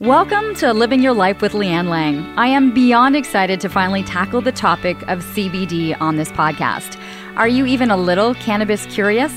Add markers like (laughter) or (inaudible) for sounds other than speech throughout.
Welcome to Living Your Life with Leanne Lang. I am beyond excited to finally tackle the topic of CBD on this podcast. Are you even a little cannabis curious?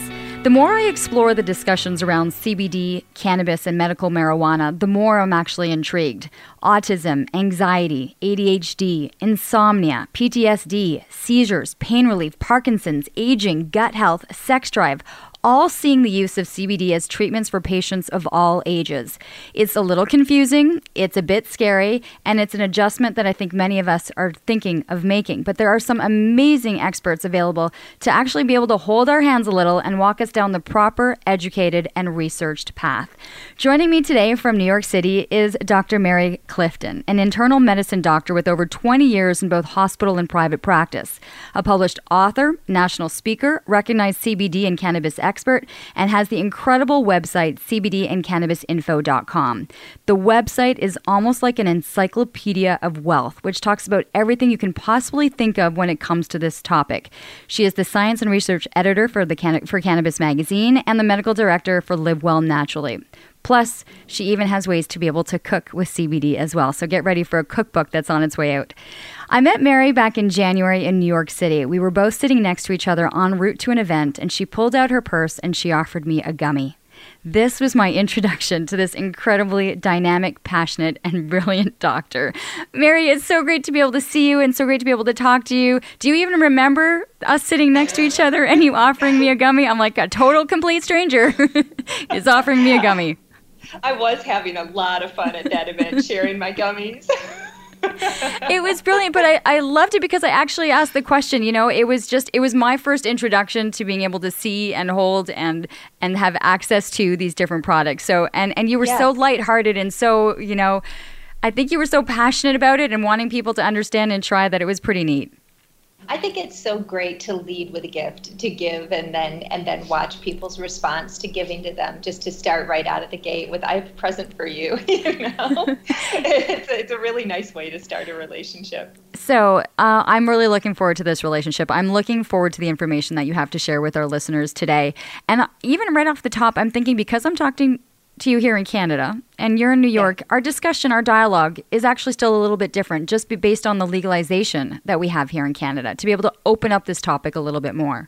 The more I explore the discussions around CBD, cannabis, and medical marijuana, the more I'm actually intrigued. Autism, anxiety, ADHD, insomnia, PTSD, seizures, pain relief, Parkinson's, aging, gut health, sex drive all seeing the use of CBD as treatments for patients of all ages. It's a little confusing, it's a bit scary, and it's an adjustment that I think many of us are thinking of making. But there are some amazing experts available to actually be able to hold our hands a little and walk us down the proper, educated, and researched path. Joining me today from New York City is Dr. Mary Clifton, an internal medicine doctor with over 20 years in both hospital and private practice, a published author, national speaker, recognized CBD and cannabis expert expert and has the incredible website cbdandcannabisinfo.com. The website is almost like an encyclopedia of wealth, which talks about everything you can possibly think of when it comes to this topic. She is the science and research editor for the Can- for Cannabis magazine and the medical director for Live Well Naturally. Plus, she even has ways to be able to cook with CBD as well. So get ready for a cookbook that's on its way out. I met Mary back in January in New York City. We were both sitting next to each other en route to an event, and she pulled out her purse and she offered me a gummy. This was my (laughs) introduction to this incredibly dynamic, passionate, and (laughs) brilliant doctor. Mary, it's so great to be able to see you and so great to be able to talk to you. Do you even remember us sitting next to each other and you offering me a gummy? I'm like a total complete stranger (laughs) is offering me a gummy. I was having a lot of fun at that event sharing my gummies. it was brilliant, but I, I loved it because I actually asked the question. You know, it was just it was my first introduction to being able to see and hold and and have access to these different products. So and and you were yes. so lighthearted and so you know, I think you were so passionate about it and wanting people to understand and try that it was pretty neat. I think it's so great to lead with a gift, to give, and then and then watch people's response to giving to them. Just to start right out of the gate with "I have a present for you." (laughs) You know, (laughs) it's, it's a really nice way to start a relationship. So uh, I'm really looking forward to this relationship. I'm looking forward to the information that you have to share with our listeners today. And even right off the top, I'm thinking because I'm talking to you here in Canada and you're in New York, yeah. our discussion, our dialogue is actually still a little bit different, just based on the legalization that we have here in Canada, to be able to open up this topic a little bit more.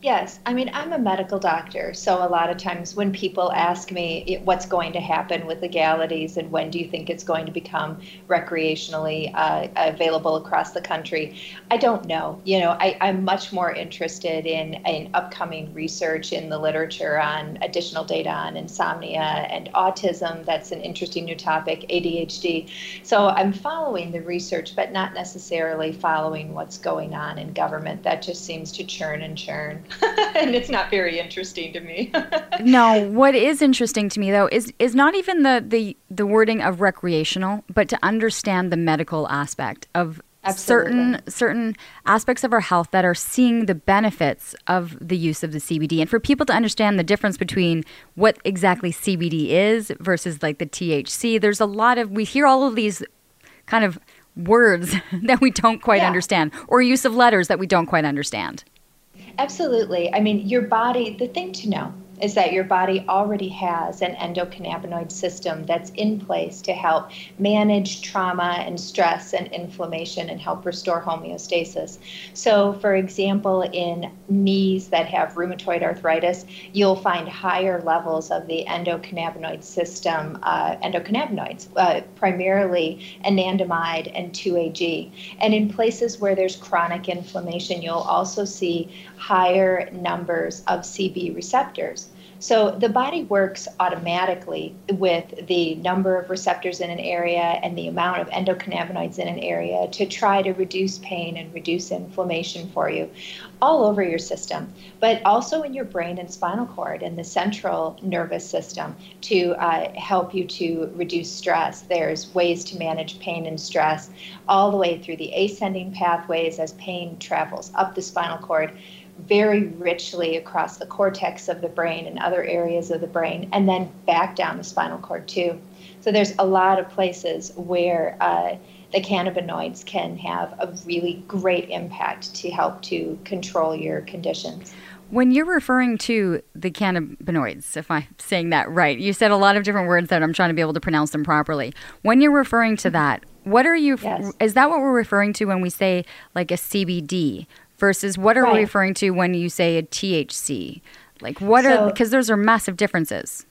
Yes, I mean, I'm a medical doctor, so a lot of times when people ask me what's going to happen with legalities and when do you think it's going to become recreationally uh, available across the country, I don't know. You know, I, am much more interested in, in upcoming research in the literature on additional data on insomnia and autism. That's an interesting new topic, ADHD. So I'm following the research, but not necessarily following what's going on in government. That just seems to churn and churn. (laughs) and it's not very interesting to me. (laughs) no, what is interesting to me though is is not even the the the wording of recreational, but to understand the medical aspect of Absolutely. certain certain aspects of our health that are seeing the benefits of the use of the CBD and for people to understand the difference between what exactly CBD is versus like the THC there's a lot of we hear all of these kind of words (laughs) that we don't quite yeah. understand or use of letters that we don't quite understand. Absolutely. I mean, your body, the thing to know is that your body already has an endocannabinoid system that's in place to help manage trauma and stress and inflammation and help restore homeostasis. So, for example, in knees that have rheumatoid arthritis, you'll find higher levels of the endocannabinoid system, uh, endocannabinoids, uh, primarily anandamide and 2-AG. And in places where there's chronic inflammation, you'll also see higher numbers of CB receptors. So the body works automatically with the number of receptors in an area and the amount of endocannabinoids in an area to try to reduce pain and reduce inflammation for you all over your system, but also in your brain and spinal cord and the central nervous system to uh, help you to reduce stress. There's ways to manage pain and stress all the way through the ascending pathways as pain travels up the spinal cord very richly across the cortex of the brain and other areas of the brain, and then back down the spinal cord too. So there's a lot of places where uh, the cannabinoids can have a really great impact to help to control your conditions. When you're referring to the cannabinoids, if I'm saying that right, you said a lot of different words that I'm trying to be able to pronounce them properly. When you're referring to that, what are you? Yes. Is that what we're referring to when we say like a CBD? Versus what are right. we referring to when you say a THC? Like what so, are because those are massive differences.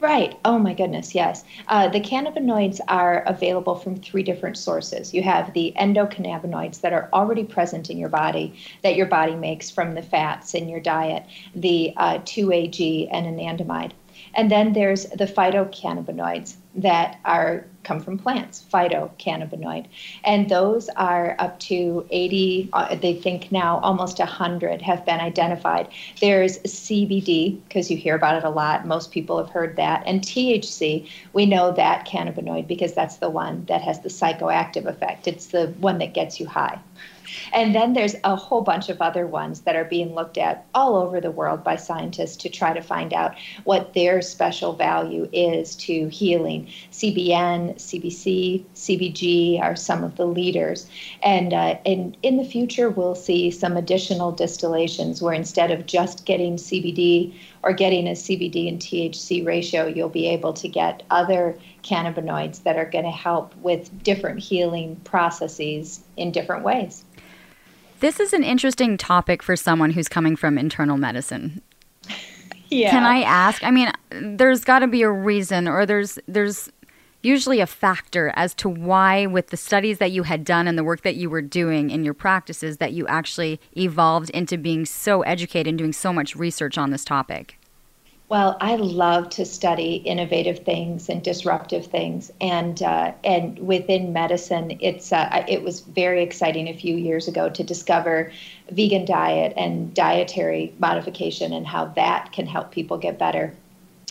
Right. Oh my goodness. Yes. Uh, the cannabinoids are available from three different sources. You have the endocannabinoids that are already present in your body, that your body makes from the fats in your diet, the uh, 2AG and anandamide. And then there's the phytocannabinoids that are come from plants, phytocannabinoid. And those are up to 80, uh, they think now almost 100 have been identified. There's CBD, because you hear about it a lot. Most people have heard that. And THC, we know that cannabinoid because that's the one that has the psychoactive effect. It's the one that gets you high. And then there's a whole bunch of other ones that are being looked at all over the world by scientists to try to find out what their special value is to healing. CBN, CBC, CBG are some of the leaders. And, uh, and in the future, we'll see some additional distillations where instead of just getting CBD or getting a CBD and THC ratio, you'll be able to get other cannabinoids that are going to help with different healing processes in different ways. This is an interesting topic for someone who's coming from internal medicine. Yeah. Can I ask? I mean, there's got to be a reason or there's there's usually a factor as to why with the studies that you had done and the work that you were doing in your practices that you actually evolved into being so educated and doing so much research on this topic. Well, I love to study innovative things and disruptive things, and uh, and within medicine, it's uh, it was very exciting a few years ago to discover vegan diet and dietary modification and how that can help people get better.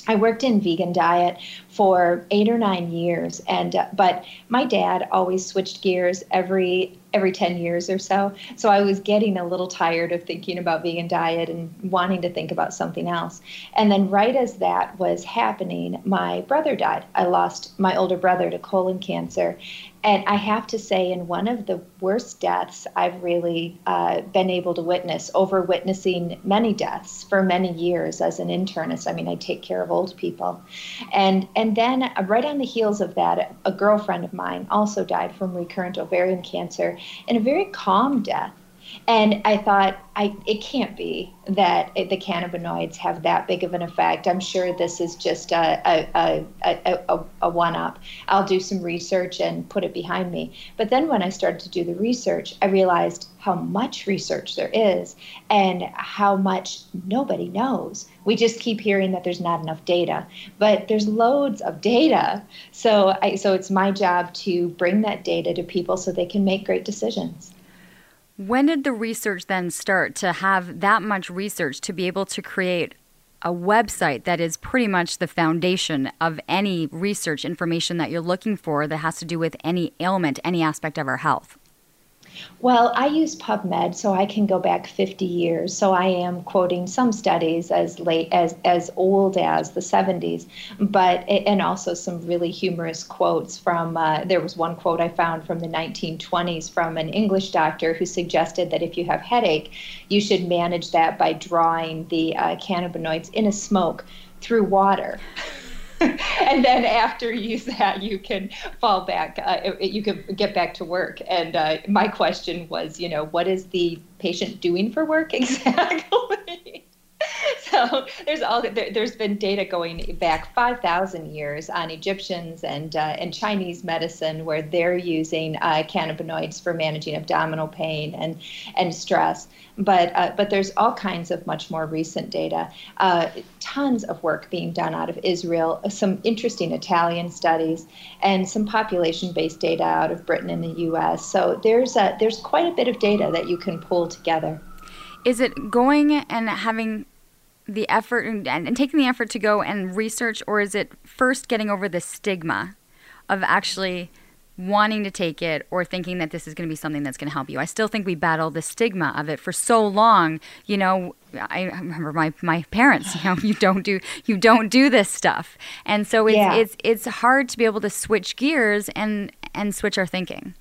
I worked in vegan diet for eight or nine years, and uh, but my dad always switched gears every every 10 years or so. So I was getting a little tired of thinking about vegan diet and wanting to think about something else. And then, right as that was happening, my brother died. I lost my older brother to colon cancer. And I have to say, in one of the worst deaths I've really uh, been able to witness, over witnessing many deaths for many years as an internist. I mean, I take care of old people. And, and then, uh, right on the heels of that, a girlfriend of mine also died from recurrent ovarian cancer in a very calm death. And I thought, I, it can't be that the cannabinoids have that big of an effect. I'm sure this is just a, a, a, a, a one up. I'll do some research and put it behind me. But then when I started to do the research, I realized how much research there is and how much nobody knows. We just keep hearing that there's not enough data, but there's loads of data. So, I, so it's my job to bring that data to people so they can make great decisions. When did the research then start to have that much research to be able to create a website that is pretty much the foundation of any research information that you're looking for that has to do with any ailment, any aspect of our health? Well, I use PubMed, so I can go back 50 years. So I am quoting some studies as late as as old as the 70s, but and also some really humorous quotes from. Uh, there was one quote I found from the 1920s from an English doctor who suggested that if you have headache, you should manage that by drawing the uh, cannabinoids in a smoke through water. (laughs) (laughs) and then after you use (laughs) that, you can fall back. Uh, you can get back to work. And uh, my question was, you know, what is the patient doing for work (laughs) exactly? (laughs) so there's all there, has been data going back 5,000 years on Egyptians and uh, and Chinese medicine where they're using uh, cannabinoids for managing abdominal pain and and stress. But uh, but there's all kinds of much more recent data. Uh, tons of work being done out of Israel. Some interesting Italian studies and some population-based data out of Britain and the U.S. So there's a, there's quite a bit of data that you can pull together. Is it going and having the effort and, and taking the effort to go and research, or is it first getting over the stigma of actually wanting to take it or thinking that this is going to be something that's going to help you. I still think we battle the stigma of it for so long. You know, I remember my my parents. You know, (laughs) you don't do you don't do this stuff, and so it's yeah. it's it's hard to be able to switch gears and and switch our thinking.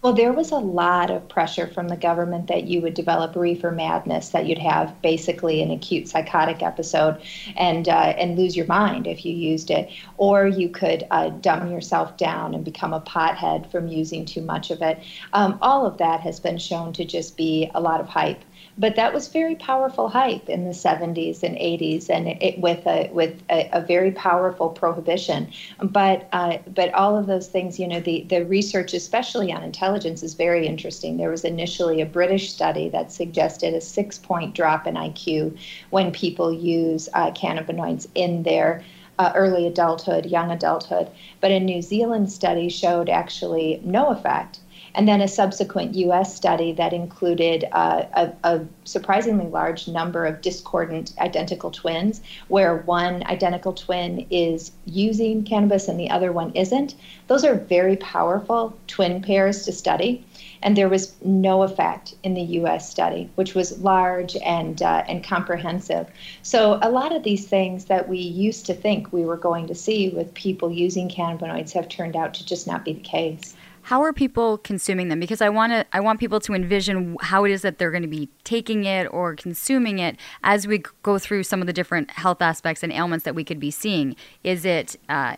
Well, there was a lot of pressure from the government that you would develop reefer madness, that you'd have basically an acute psychotic episode and uh, and lose your mind if you used it, or you could uh, dumb yourself down and become a pothead from using too much of it. Um, all of that has been shown to just be a lot of hype but that was very powerful hype in the 70s and 80s, and it, it, with a with a, a, very powerful prohibition. But uh, but all of those things, you know, the the research, especially on intelligence, is very interesting. There was initially a British study that suggested a six point drop in IQ when people use uh, cannabinoids in their uh, early adulthood, young adulthood. But a New Zealand study showed actually no effect and then a subsequent US study that included uh, a, a, surprisingly large number of discordant identical twins, where one identical twin is using cannabis and the other one isn't. Those are very powerful twin pairs to study. And there was no effect in the U.S. study, which was large and uh, and comprehensive. So a lot of these things that we used to think we were going to see with people using cannabinoids have turned out to just not be the case how are people consuming them? Because i want to i want people to envision how it is that they're going to be taking it or consuming it as we go through some of the different health aspects and ailments that we could be seeing. Is it uh,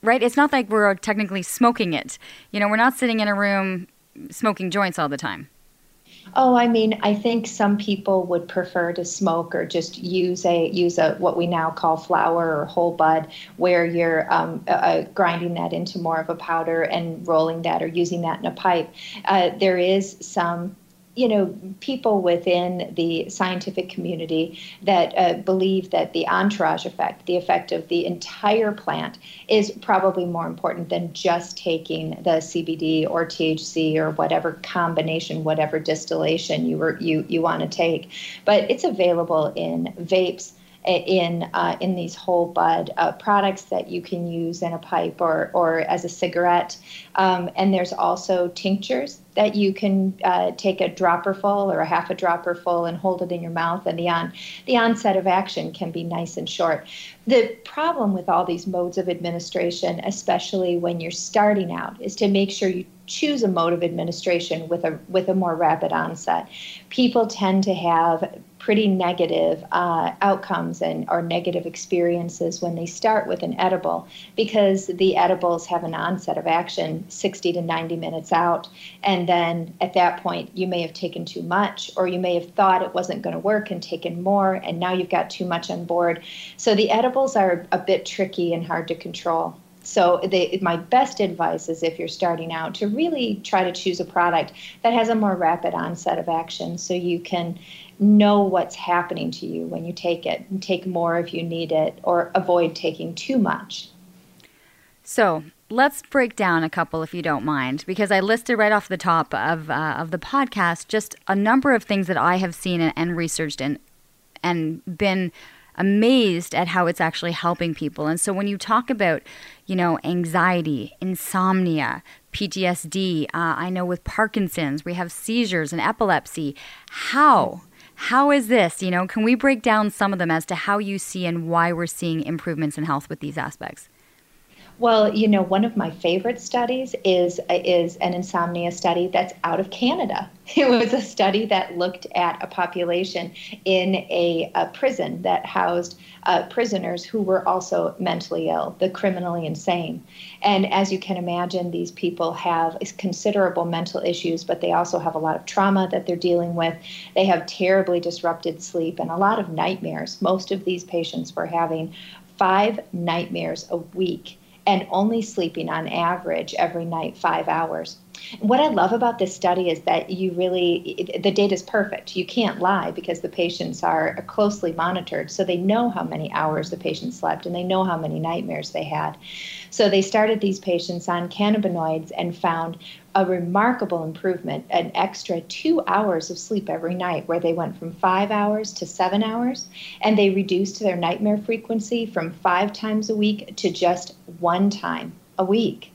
right? It's not like we're technically smoking it. You know we're not sitting in a room smoking joints all the time Oh, I mean, I think some people would prefer to smoke or just use a use a what we now call flower or whole bud, where you're um, uh, grinding that into more of a powder and rolling that or using that in a pipe. Uh, there is some you know, people within the scientific community that uh, believe that the entourage effect, the effect of the entire plant, is probably more important than just taking the CBD or THC or whatever combination, whatever distillation you were you you want to take. But it's available in vapes in uh, in these whole bud uh, products that you can use in a pipe or or as a cigarette. Um, and there's also tinctures that you can uh, take a dropper full or a half a dropper full and hold it in your mouth, and the on the onset of action can be nice and short. The problem with all these modes of administration, especially when you're starting out, is to make sure you choose a mode of administration with a with a more rapid onset. People tend to have pretty negative uh, outcomes and or negative experiences when they start with an edible because the edibles have an onset of action 60 to 90 minutes out. And then at that point you may have taken too much or you may have thought it wasn't going to work and taken more and now you've got too much on board. So the edibles are a bit tricky and hard to control so they, my best advice is if you're starting out to really try to choose a product that has a more rapid onset of action so you can know what's happening to you when you take it and take more if you need it or avoid taking too much. So let's break down a couple if you don't mind, because I listed right off the top of, uh, of the podcast just a number of things that I have seen and, and researched and, and been amazed at how it's actually helping people. And so when you talk about, you know, anxiety, insomnia, PTSD, uh, I know with Parkinson's, we have seizures and epilepsy. How? How is this? You know, can we break down some of them as to how you see and why we're seeing improvements in health with these aspects? Well, you know, one of my favorite studies is is an insomnia study that's out of Canada. (laughs) It was a study that looked at a population in a, a prison that housed uh, prisoners who were also mentally ill, the criminally insane. And as you can imagine, these people have considerable mental issues, but they also have a lot of trauma that they're dealing with. They have terribly disrupted sleep and a lot of nightmares. Most of these patients were having five nightmares a week and only sleeping on average every night five hours. What I love about this study is that you really, the data is perfect. You can't lie because the patients are closely monitored. So they know how many hours the patient slept and they know how many nightmares they had. So they started these patients on cannabinoids and found a remarkable improvement, an extra two hours of sleep every night, where they went from five hours to seven hours, and they reduced their nightmare frequency from five times a week to just one time a week.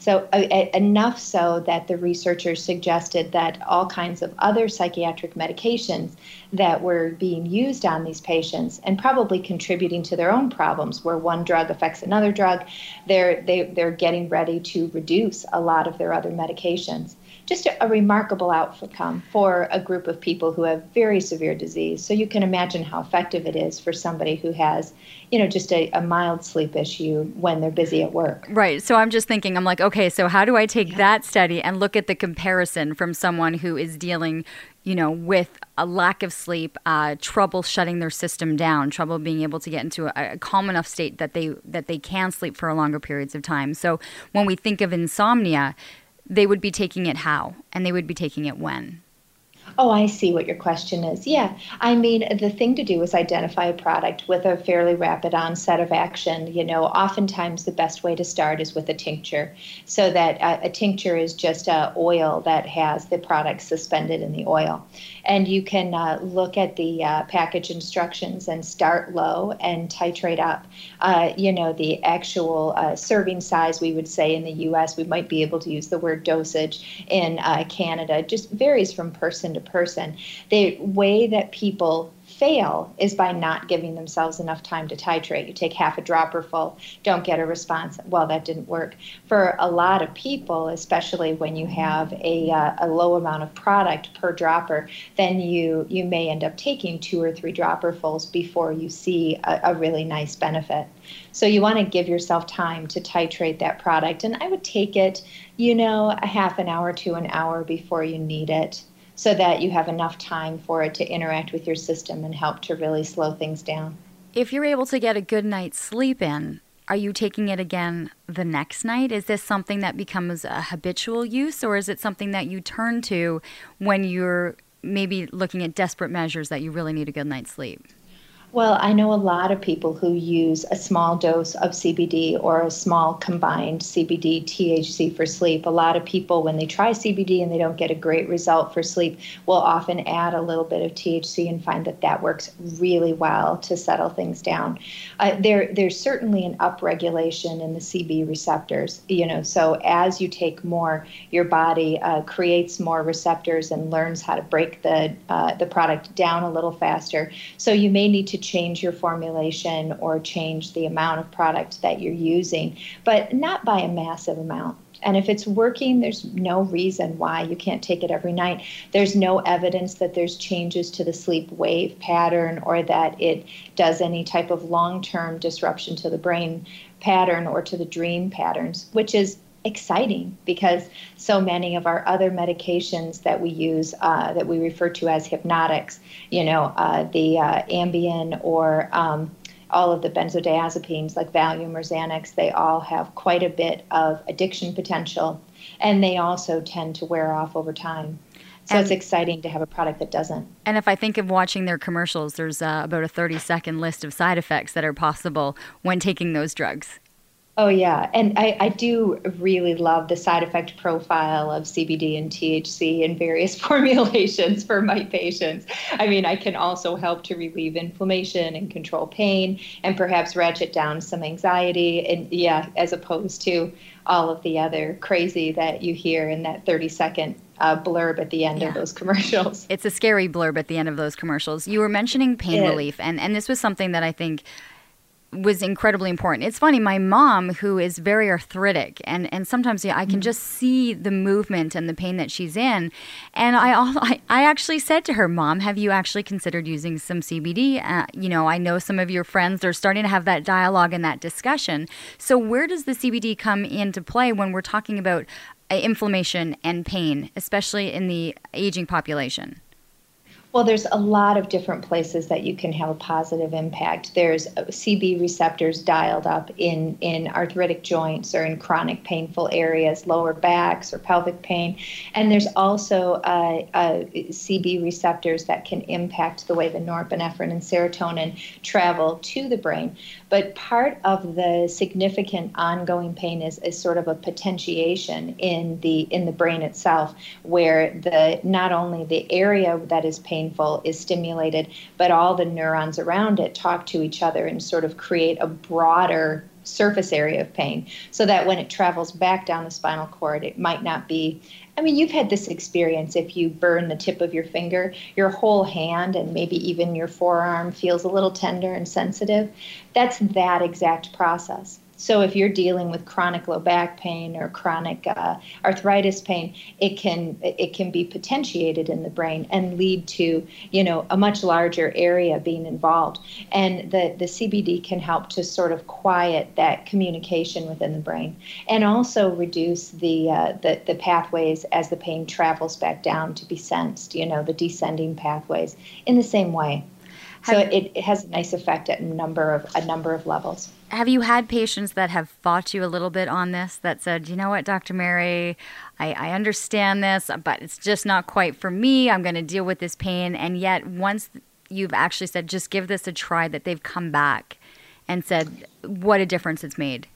So, uh, enough so that the researchers suggested that all kinds of other psychiatric medications that were being used on these patients and probably contributing to their own problems, where one drug affects another drug, they're, they, they're getting ready to reduce a lot of their other medications just a, a, remarkable outcome for a group of people who have very severe disease. So you can imagine how effective it is for somebody who has, you know, just a, a mild sleep issue when they're busy at work. Right. So I'm just thinking, I'm like, okay, so how do I take yeah. that study and look at the comparison from someone who is dealing you know, with a lack of sleep, uh, trouble shutting their system down, trouble being able to get into a, a, calm enough state that they that they can sleep for longer periods of time. So when we think of insomnia, they would be taking it how and they would be taking it when. Oh, I see what your question is. Yeah. I mean, the thing to do is identify a product with a fairly rapid onset of action. You know, oftentimes the best way to start is with a tincture. So that uh, a tincture is just a oil that has the product suspended in the oil. And you can uh, look at the uh, package instructions and start low and titrate up. Uh, you know, the actual uh, serving size, we would say in the US, we might be able to use the word dosage. In uh, Canada, just varies from person to person. The way that people fail is by not giving themselves enough time to titrate. You take half a dropper full, don't get a response. Well, that didn't work. For a lot of people, especially when you have a, uh, a low amount of product per dropper, then you, you may end up taking two or three dropperfuls before you see a, a really nice benefit. So you want to give yourself time to titrate that product. And I would take it, you know, a half an hour to an hour before you need it so that you have enough time for it to interact with your system and help to really slow things down. If you're able to get a good night's sleep in, are you taking it again the next night? Is this something that becomes a habitual use, or is it something that you turn to when you're maybe looking at desperate measures that you really need a good night's sleep? Well, I know a lot of people who use a small dose of CBD or a small combined CBD THC for sleep. A lot of people, when they try CBD and they don't get a great result for sleep, will often add a little bit of THC and find that that works really well to settle things down. Uh, there, there's certainly an upregulation in the CB receptors. You know, so as you take more, your body uh, creates more receptors and learns how to break the uh, the product down a little faster. So you may need to change your formulation or change the amount of product that you're using, but not by a massive amount. And if it's working, there's no reason why you can't take it every night. There's no evidence that there's changes to the sleep wave pattern or that it does any type of long term disruption to the brain pattern or to the dream patterns, which is exciting because so many of our other medications that we use uh, that we refer to as hypnotics, you know, uh, the uh, Ambien or um, all of the benzodiazepines like Valium or Xanax, they all have quite a bit of addiction potential and they also tend to wear off over time. So and, it's exciting to have a product that doesn't. And if I think of watching their commercials, there's uh, about a 30 second list of side effects that are possible when taking those drugs. Oh, yeah. And I, I do really love the side effect profile of CBD and THC in various (laughs) formulations for my patients. I mean, I can also help to relieve inflammation and control pain and perhaps ratchet down some anxiety. And yeah, as opposed to all of the other crazy that you hear in that 30 second uh, blurb at the end yeah. of those (laughs) commercials. It's a scary blurb at the end of those commercials. You were mentioning pain relief, and, and this was something that I think was incredibly important. It's funny, my mom, who is very arthritic, and, and sometimes yeah, I can mm. just see the movement and the pain that she's in. And I, I, I actually said to her, Mom, have you actually considered using some CBD? Uh, you know, I know some of your friends are starting to have that dialogue and that discussion. So, where does the CBD come into play when we're talking about uh, inflammation and pain, especially in the aging population? Well, there's a lot of different places that you can have a positive impact. There's uh, CB receptors dialed up in, in arthritic joints or in chronic painful areas, lower backs or pelvic pain. And there's also uh, uh, CB receptors that can impact the way the norepinephrine and serotonin travel to the brain. But part of the significant ongoing pain is, is sort of a potentiation in the in the brain itself, where the not only the area that is painful is stimulated, but all the neurons around it talk to each other and sort of create a broader surface area of pain so that when it travels back down the spinal cord it might not be I mean, you've had this experience. If you burn the tip of your finger, your whole hand and maybe even your forearm feels a little tender and sensitive. That's that exact process. So if you're dealing with chronic low back pain or chronic uh, arthritis pain, it can it can be potentiated in the brain and lead to you know a much larger area being involved. And the the CBD can help to sort of quiet that communication within the brain and also reduce the uh, the the pathways as the pain travels back down to be sensed. You know the descending pathways in the same way. So it, it has a nice effect at a number of a number of levels. Have you had patients that have fought you a little bit on this that said, you know what, Dr. Mary, I, I understand this, but it's just not quite for me. I'm going to deal with this pain. And yet, once you've actually said, just give this a try, that they've come back and said, what a difference it's made.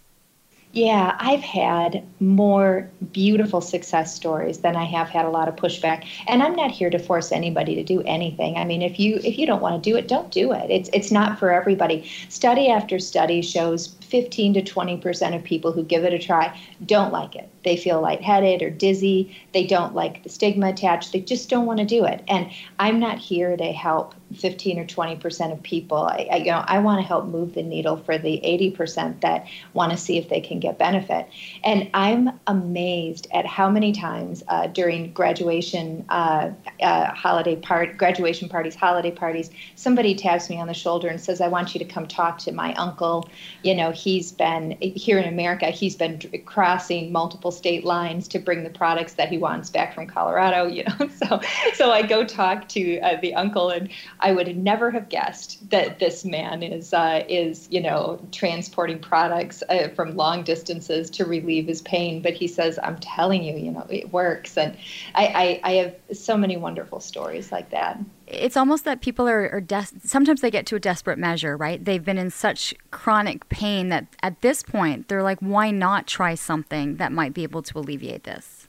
Yeah, I've had more beautiful success stories than I have had a lot of pushback. And I'm not here to force anybody to do anything. I mean, if you if you don't want to do it, don't do it. It's it's not for everybody. Study after study shows 15 to 20% of people who give it a try don't like it. They feel lightheaded or dizzy. They don't like the stigma attached. They just don't want to do it. And I'm not here to help 15 or 20 percent of people. I, I, you know, I want to help move the needle for the 80 percent that want to see if they can get benefit. And I'm amazed at how many times uh, during graduation uh, uh, holiday part, graduation parties, holiday parties, somebody taps me on the shoulder and says, "I want you to come talk to my uncle. You know, he's been here in America. He's been crossing multiple state lines to bring the products that he wants back from Colorado. You know, (laughs) so so I go talk to uh, the uncle and." I would never have guessed that this man is uh, is you know transporting products uh, from long distances to relieve his pain. But he says, "I'm telling you, you know, it works." And I, I, I have so many wonderful stories like that. It's almost that people are, are des- sometimes they get to a desperate measure, right? They've been in such chronic pain that at this point they're like, "Why not try something that might be able to alleviate this?"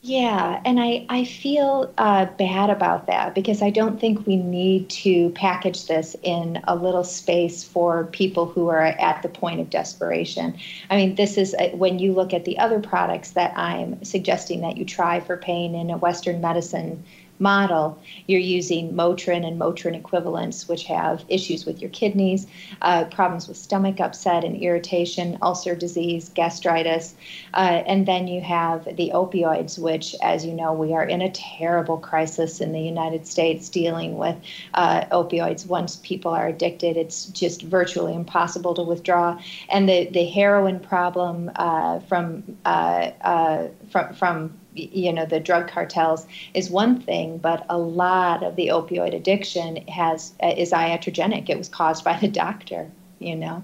Yeah, and I, I feel uh, bad about that because I don't think we need to package this in a little space for people who are at the point of desperation. I mean, this is a, when you look at the other products that I'm suggesting that you try for pain in a Western medicine model, you're using Motrin and Motrin equivalents, which have issues with your kidneys, uh, problems with stomach upset and irritation, ulcer disease, gastritis. Uh, and then you have the opioids, which, as you know, we are in a terrible crisis in the United States dealing with uh, opioids. Once people are addicted, it's just virtually impossible to withdraw. And the, the heroin problem uh, from, uh, uh, from, from you know the drug cartels is one thing, but a lot of the opioid addiction has uh, is iatrogenic. It was caused by the doctor, you know.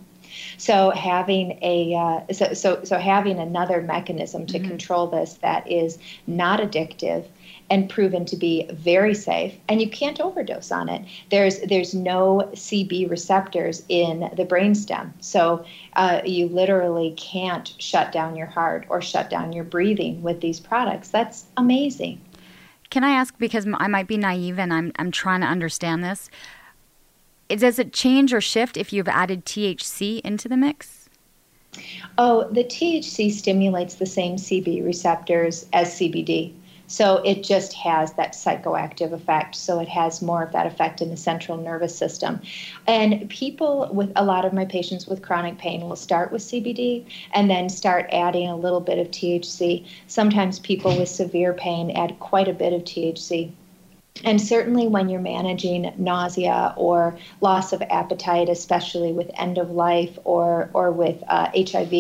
So having a uh, so, so so having another mechanism to mm-hmm. control this that is not addictive and proven to be very safe and you can't overdose on it. There's there's no cb receptors in the brainstem so uh, you literally can't shut down your heart or shut down your breathing with these products. That's amazing. Can i ask because i might be naive and i'm, I'm trying to understand this does it change or shift if you've added thc into the mix? Oh the thc stimulates the same cb receptors as cbd So it just has that psychoactive effect. So it has more of that effect in the central nervous system. And people with a lot of my patients with chronic pain will start with CBD and then start adding a little bit of THC. Sometimes people with severe pain add quite a bit of THC and certainly when you're managing nausea or loss of appetite, especially with end of life or, or with uh, HIV,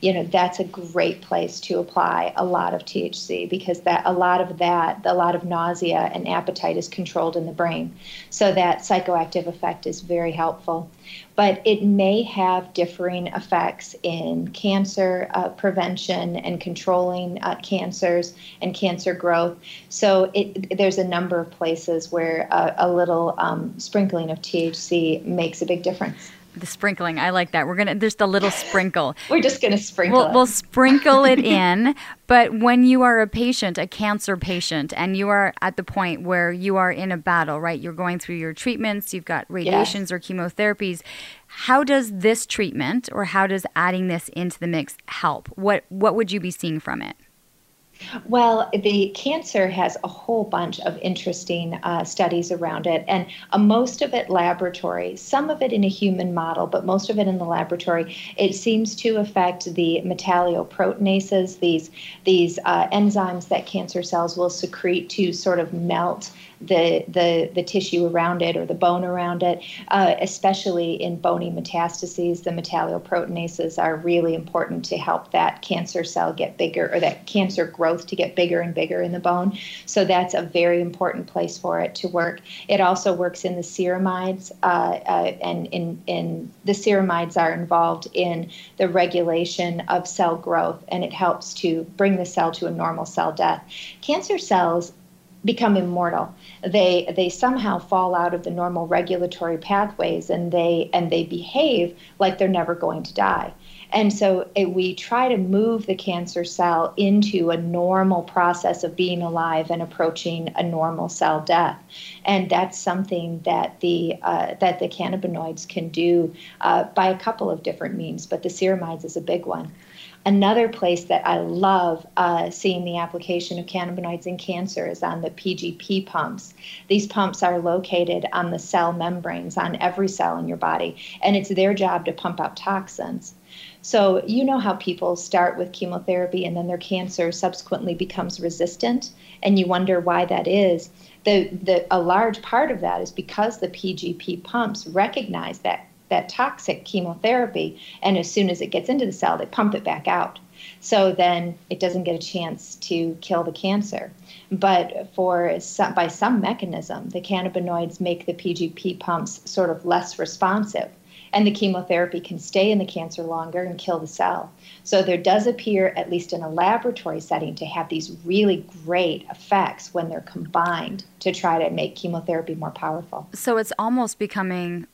you know, that's a great place to apply a lot of THC because that a lot of that, a lot of nausea and appetite is controlled in the brain. So that psychoactive effect is very helpful but it may have differing effects in cancer uh, prevention and controlling uh, cancers and cancer growth. So it, there's a number of places where uh, a little um, sprinkling of THC makes a big difference. The sprinkling, I like that. We're gonna just a little sprinkle. (laughs) We're just gonna sprinkle. We'll, we'll sprinkle it (laughs) in. But when you are a patient, a cancer patient, and you are at the point where you are in a battle, right? You're going through your treatments. You've got radiations yes. or chemotherapies. How does this treatment, or how does adding this into the mix help? What What would you be seeing from it? Well, the cancer has a whole bunch of interesting uh, studies around it, and uh, most of it laboratory, some of it in a human model, but most of it in the laboratory. It seems to affect the metalloproteinases, these these uh, enzymes that cancer cells will secrete to sort of melt the, the, the tissue around it or the bone around it, uh, especially in bony metastases. The metalloproteinases are really important to help that cancer cell get bigger or that cancer growth to get bigger and bigger in the bone. So that's a very important place for it to work. It also works in the ceramides, uh, uh, and in, in the ceramides are involved in the regulation of cell growth, and it helps to bring the cell to a normal cell death. Cancer cells become immortal. They they somehow fall out of the normal regulatory pathways and they and they behave like they're never going to die. And so it, we try to move the cancer cell into a normal process of being alive and approaching a normal cell death. And that's something that the uh, that the cannabinoids can do uh, by a couple of different means, but the ceramides is a big one. Another place that I love uh, seeing the application of cannabinoids in cancer is on the PGP pumps. These pumps are located on the cell membranes on every cell in your body, and it's their job to pump out toxins. So, you know how people start with chemotherapy and then their cancer subsequently becomes resistant, and you wonder why that is. The, the, a large part of that is because the PGP pumps recognize that that toxic chemotherapy, and as soon as it gets into the cell, they pump it back out. So then it doesn't get a chance to kill the cancer. But for some, by some mechanism, the cannabinoids make the PGP pumps sort of less responsive, and the chemotherapy can stay in the cancer longer and kill the cell. So there does appear, at least in a laboratory setting, to have these really great effects when they're combined to try to make chemotherapy more powerful. So it's almost becoming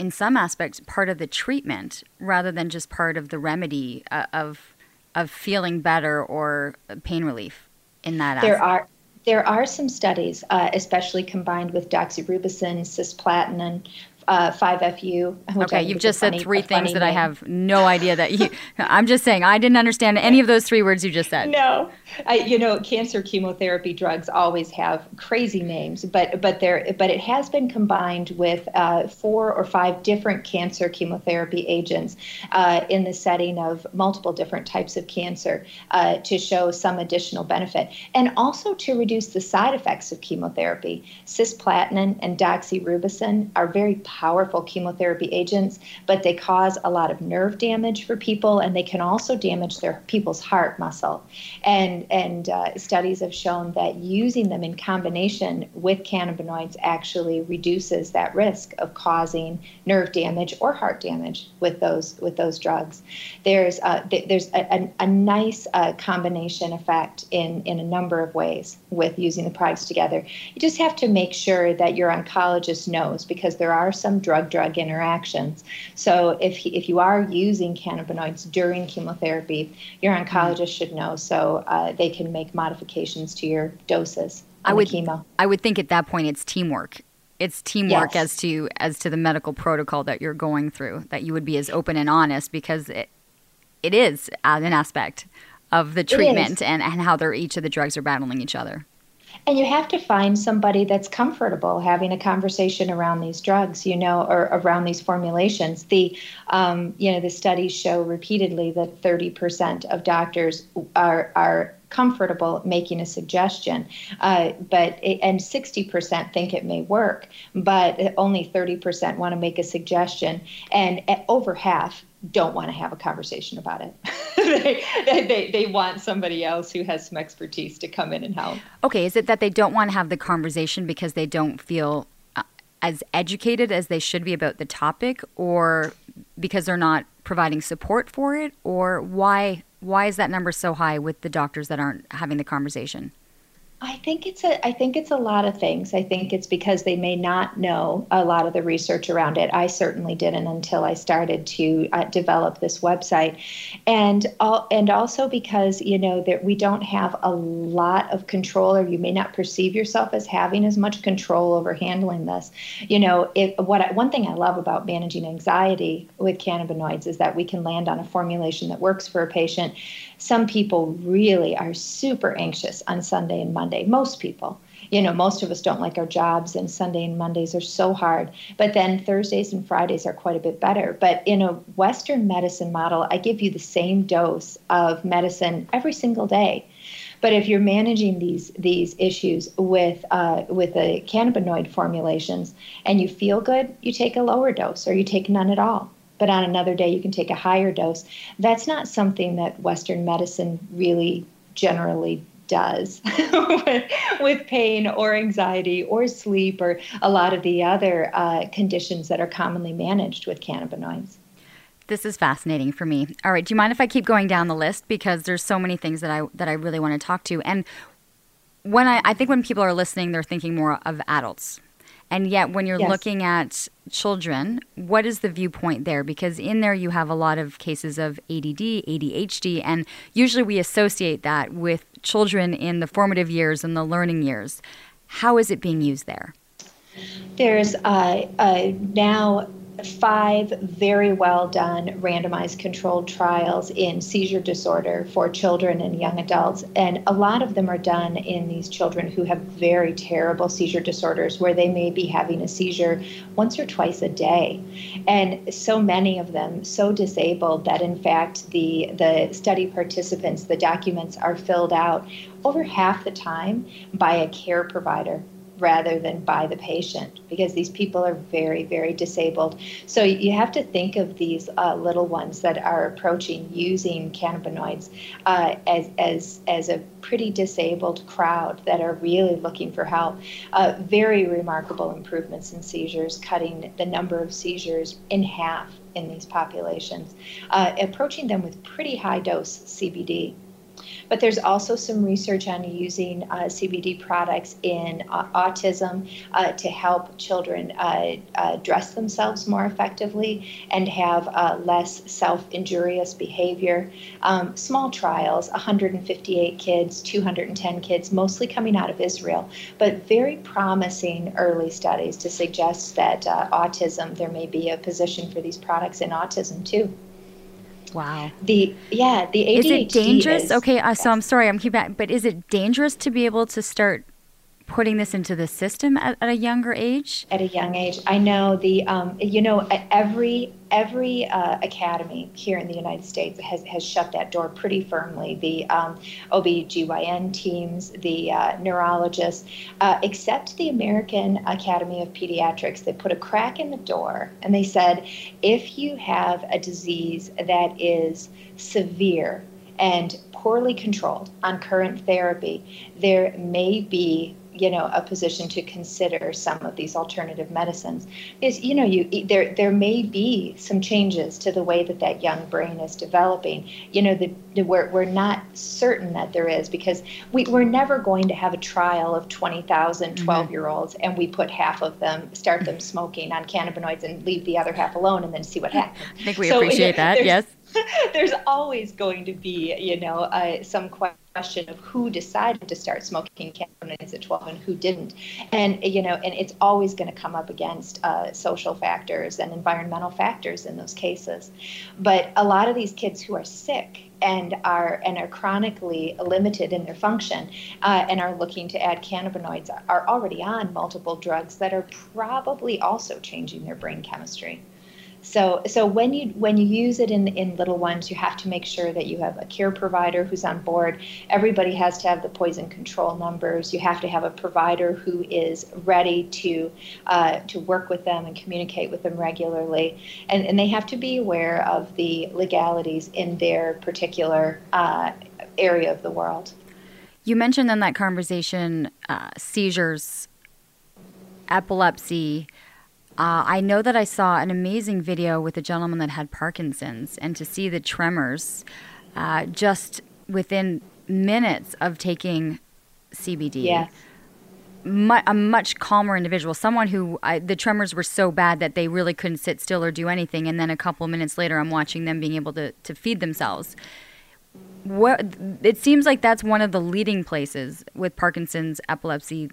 in some aspects part of the treatment rather than just part of the remedy uh, of of feeling better or pain relief in that there are there are some studies, uh, especially combined with doxorubicin, cisplatin, uh, 5FU. okay, you've just said three things that name. I have no idea that you. (laughs) I'm just saying I didn't understand any of those three words you just said. No, I, you know, cancer chemotherapy drugs always have crazy names, but but there but it has been combined with uh, four or five different cancer chemotherapy agents uh, in the setting of multiple different types of cancer uh, to show some additional benefit, and also to reduce the side effects of chemotherapy. Cisplatin and doxorubicin are very powerful chemotherapy agents, but they cause a lot of nerve damage for people, and they can also damage their people's heart muscle. And and uh, studies have shown that using them in combination with cannabinoids actually reduces that risk of causing nerve damage or heart damage with those with those drugs. There's uh, th- there's a, a, a nice uh, combination effect in in a number of ways with using the products together. You just have to make sure that your oncologist knows because there are some drug drug interactions. So if, if you are using cannabinoids during chemotherapy, your oncologist should know so uh, they can make modifications to your doses. I would, chemo. I would think at that point it's teamwork it's teamwork yes. as to as to the medical protocol that you're going through that you would be as open and honest because it it is an aspect of the treatment and, and how they're each of the drugs are battling each other. And you have to find somebody that's comfortable having a conversation around these drugs, you know, or around these formulations. The, um, you know, the studies show repeatedly that 30% of doctors are are comfortable making a suggestion, uh, but and 60% think it may work, but only 30% want to make a suggestion, and over half don't want to have a conversation about it. (laughs) they, they, they want somebody else who has some expertise to come in and help. Okay, is it that they don't want to have the conversation because they don't feel uh, as educated as they should be about the topic or because they're not providing support for it or why why is that number so high with the doctors that aren't having the conversation? I think it's a I think it's a lot of things. I think it's because they may not know a lot of the research around it. I certainly didn't until I started to uh, develop this website, and all, and also because you know that we don't have a lot of control, or you may not perceive yourself as having as much control over handling this. You know, it, what I, one thing I love about managing anxiety with cannabinoids is that we can land on a formulation that works for a patient some people really are super anxious on Sunday and Monday. Most people. You know, most of us don't like our jobs, and Sunday and Mondays are so hard. But then Thursdays and Fridays are quite a bit better. But in a Western medicine model, I give you the same dose of medicine every single day. But if you're managing these these issues with uh, with the cannabinoid formulations and you feel good, you take a lower dose or you take none at all but on another day you can take a higher dose. That's not something that Western medicine really generally does (laughs) with, with, pain or anxiety or sleep or a lot of the other uh, conditions that are commonly managed with cannabinoids. This is fascinating for me. All right, do you mind if I keep going down the list because there's so many things that I that I really want to talk to and when I, I think when people are listening, they're thinking more of adults, and yet, when you're yes. looking at children, what is the viewpoint there? Because in there, you have a lot of cases of ADD, ADHD, and usually we associate that with children in the formative years and the learning years. How is it being used there? There's uh, uh, now five very well done randomized controlled trials in seizure disorder for children and young adults. And a lot of them are done in these children who have very terrible seizure disorders where they may be having a seizure once or twice a day. And so many of them so disabled that in fact the the study participants, the documents are filled out over half the time by a care provider rather than by the patient because these people are very, very disabled. So you have to think of these uh, little ones that are approaching using cannabinoids uh, as, as, as a pretty disabled crowd that are really looking for help. Uh, very remarkable improvements in seizures, cutting the number of seizures in half in these populations, uh, approaching them with pretty high dose CBD. But there's also some research on using uh, CBD products in uh, autism uh, to help children uh, uh, dress themselves more effectively and have uh, less self injurious behavior. Um, small trials 158 kids, 210 kids, mostly coming out of Israel, but very promising early studies to suggest that autism, there may be a position for these products in autism too. Wow. The yeah, the ADHD is it dangerous? Is, okay, uh, so I'm sorry, I'm keeping. Back but is it dangerous to be able to start putting this into the system at, at, a younger age? At a young age, I know the um, you know every every uh, academy here in the United States has, has shut that door pretty firmly. The um, OBGYN teams, the uh, neurologists, uh, except the American Academy of Pediatrics, they put a crack in the door and they said, if you have a disease that is severe and poorly controlled on current therapy, there may be you know a position to consider some of these alternative medicines is you know you there there may be some changes to the way that that young brain is developing you know the, the we're, we're not certain that there is because we, we're never going to have a trial of 20,000 12 mm-hmm. year olds and we put half of them start them smoking on cannabinoids and leave the other half alone and then see what happens. I think we so appreciate that. yes (laughs) there's always going to be, you know, uh, some question of who decided to start smoking cannabinoids at 12 and who didn't. And, you know, and it's always going to come up against uh, social factors and environmental factors in those cases. But a lot of these kids who are sick and are and are chronically limited in their function uh, and are looking to add cannabinoids are already on multiple drugs that are probably also changing their brain chemistry. So, so when you when you use it in in little ones, you have to make sure that you have a care provider who's on board. Everybody has to have the poison control numbers. You have to have a provider who is ready to uh, to work with them and communicate with them regularly, and and they have to be aware of the legalities in their particular uh, area of the world. You mentioned in that conversation uh, seizures, epilepsy. Uh, I know that I saw an amazing video with a gentleman that had Parkinson's, and to see the tremors uh, just within minutes of taking CBD. Yes. Mu- a much calmer individual, someone who I, the tremors were so bad that they really couldn't sit still or do anything, and then a couple of minutes later, I'm watching them being able to, to feed themselves. What, it seems like that's one of the leading places with Parkinson's, epilepsy,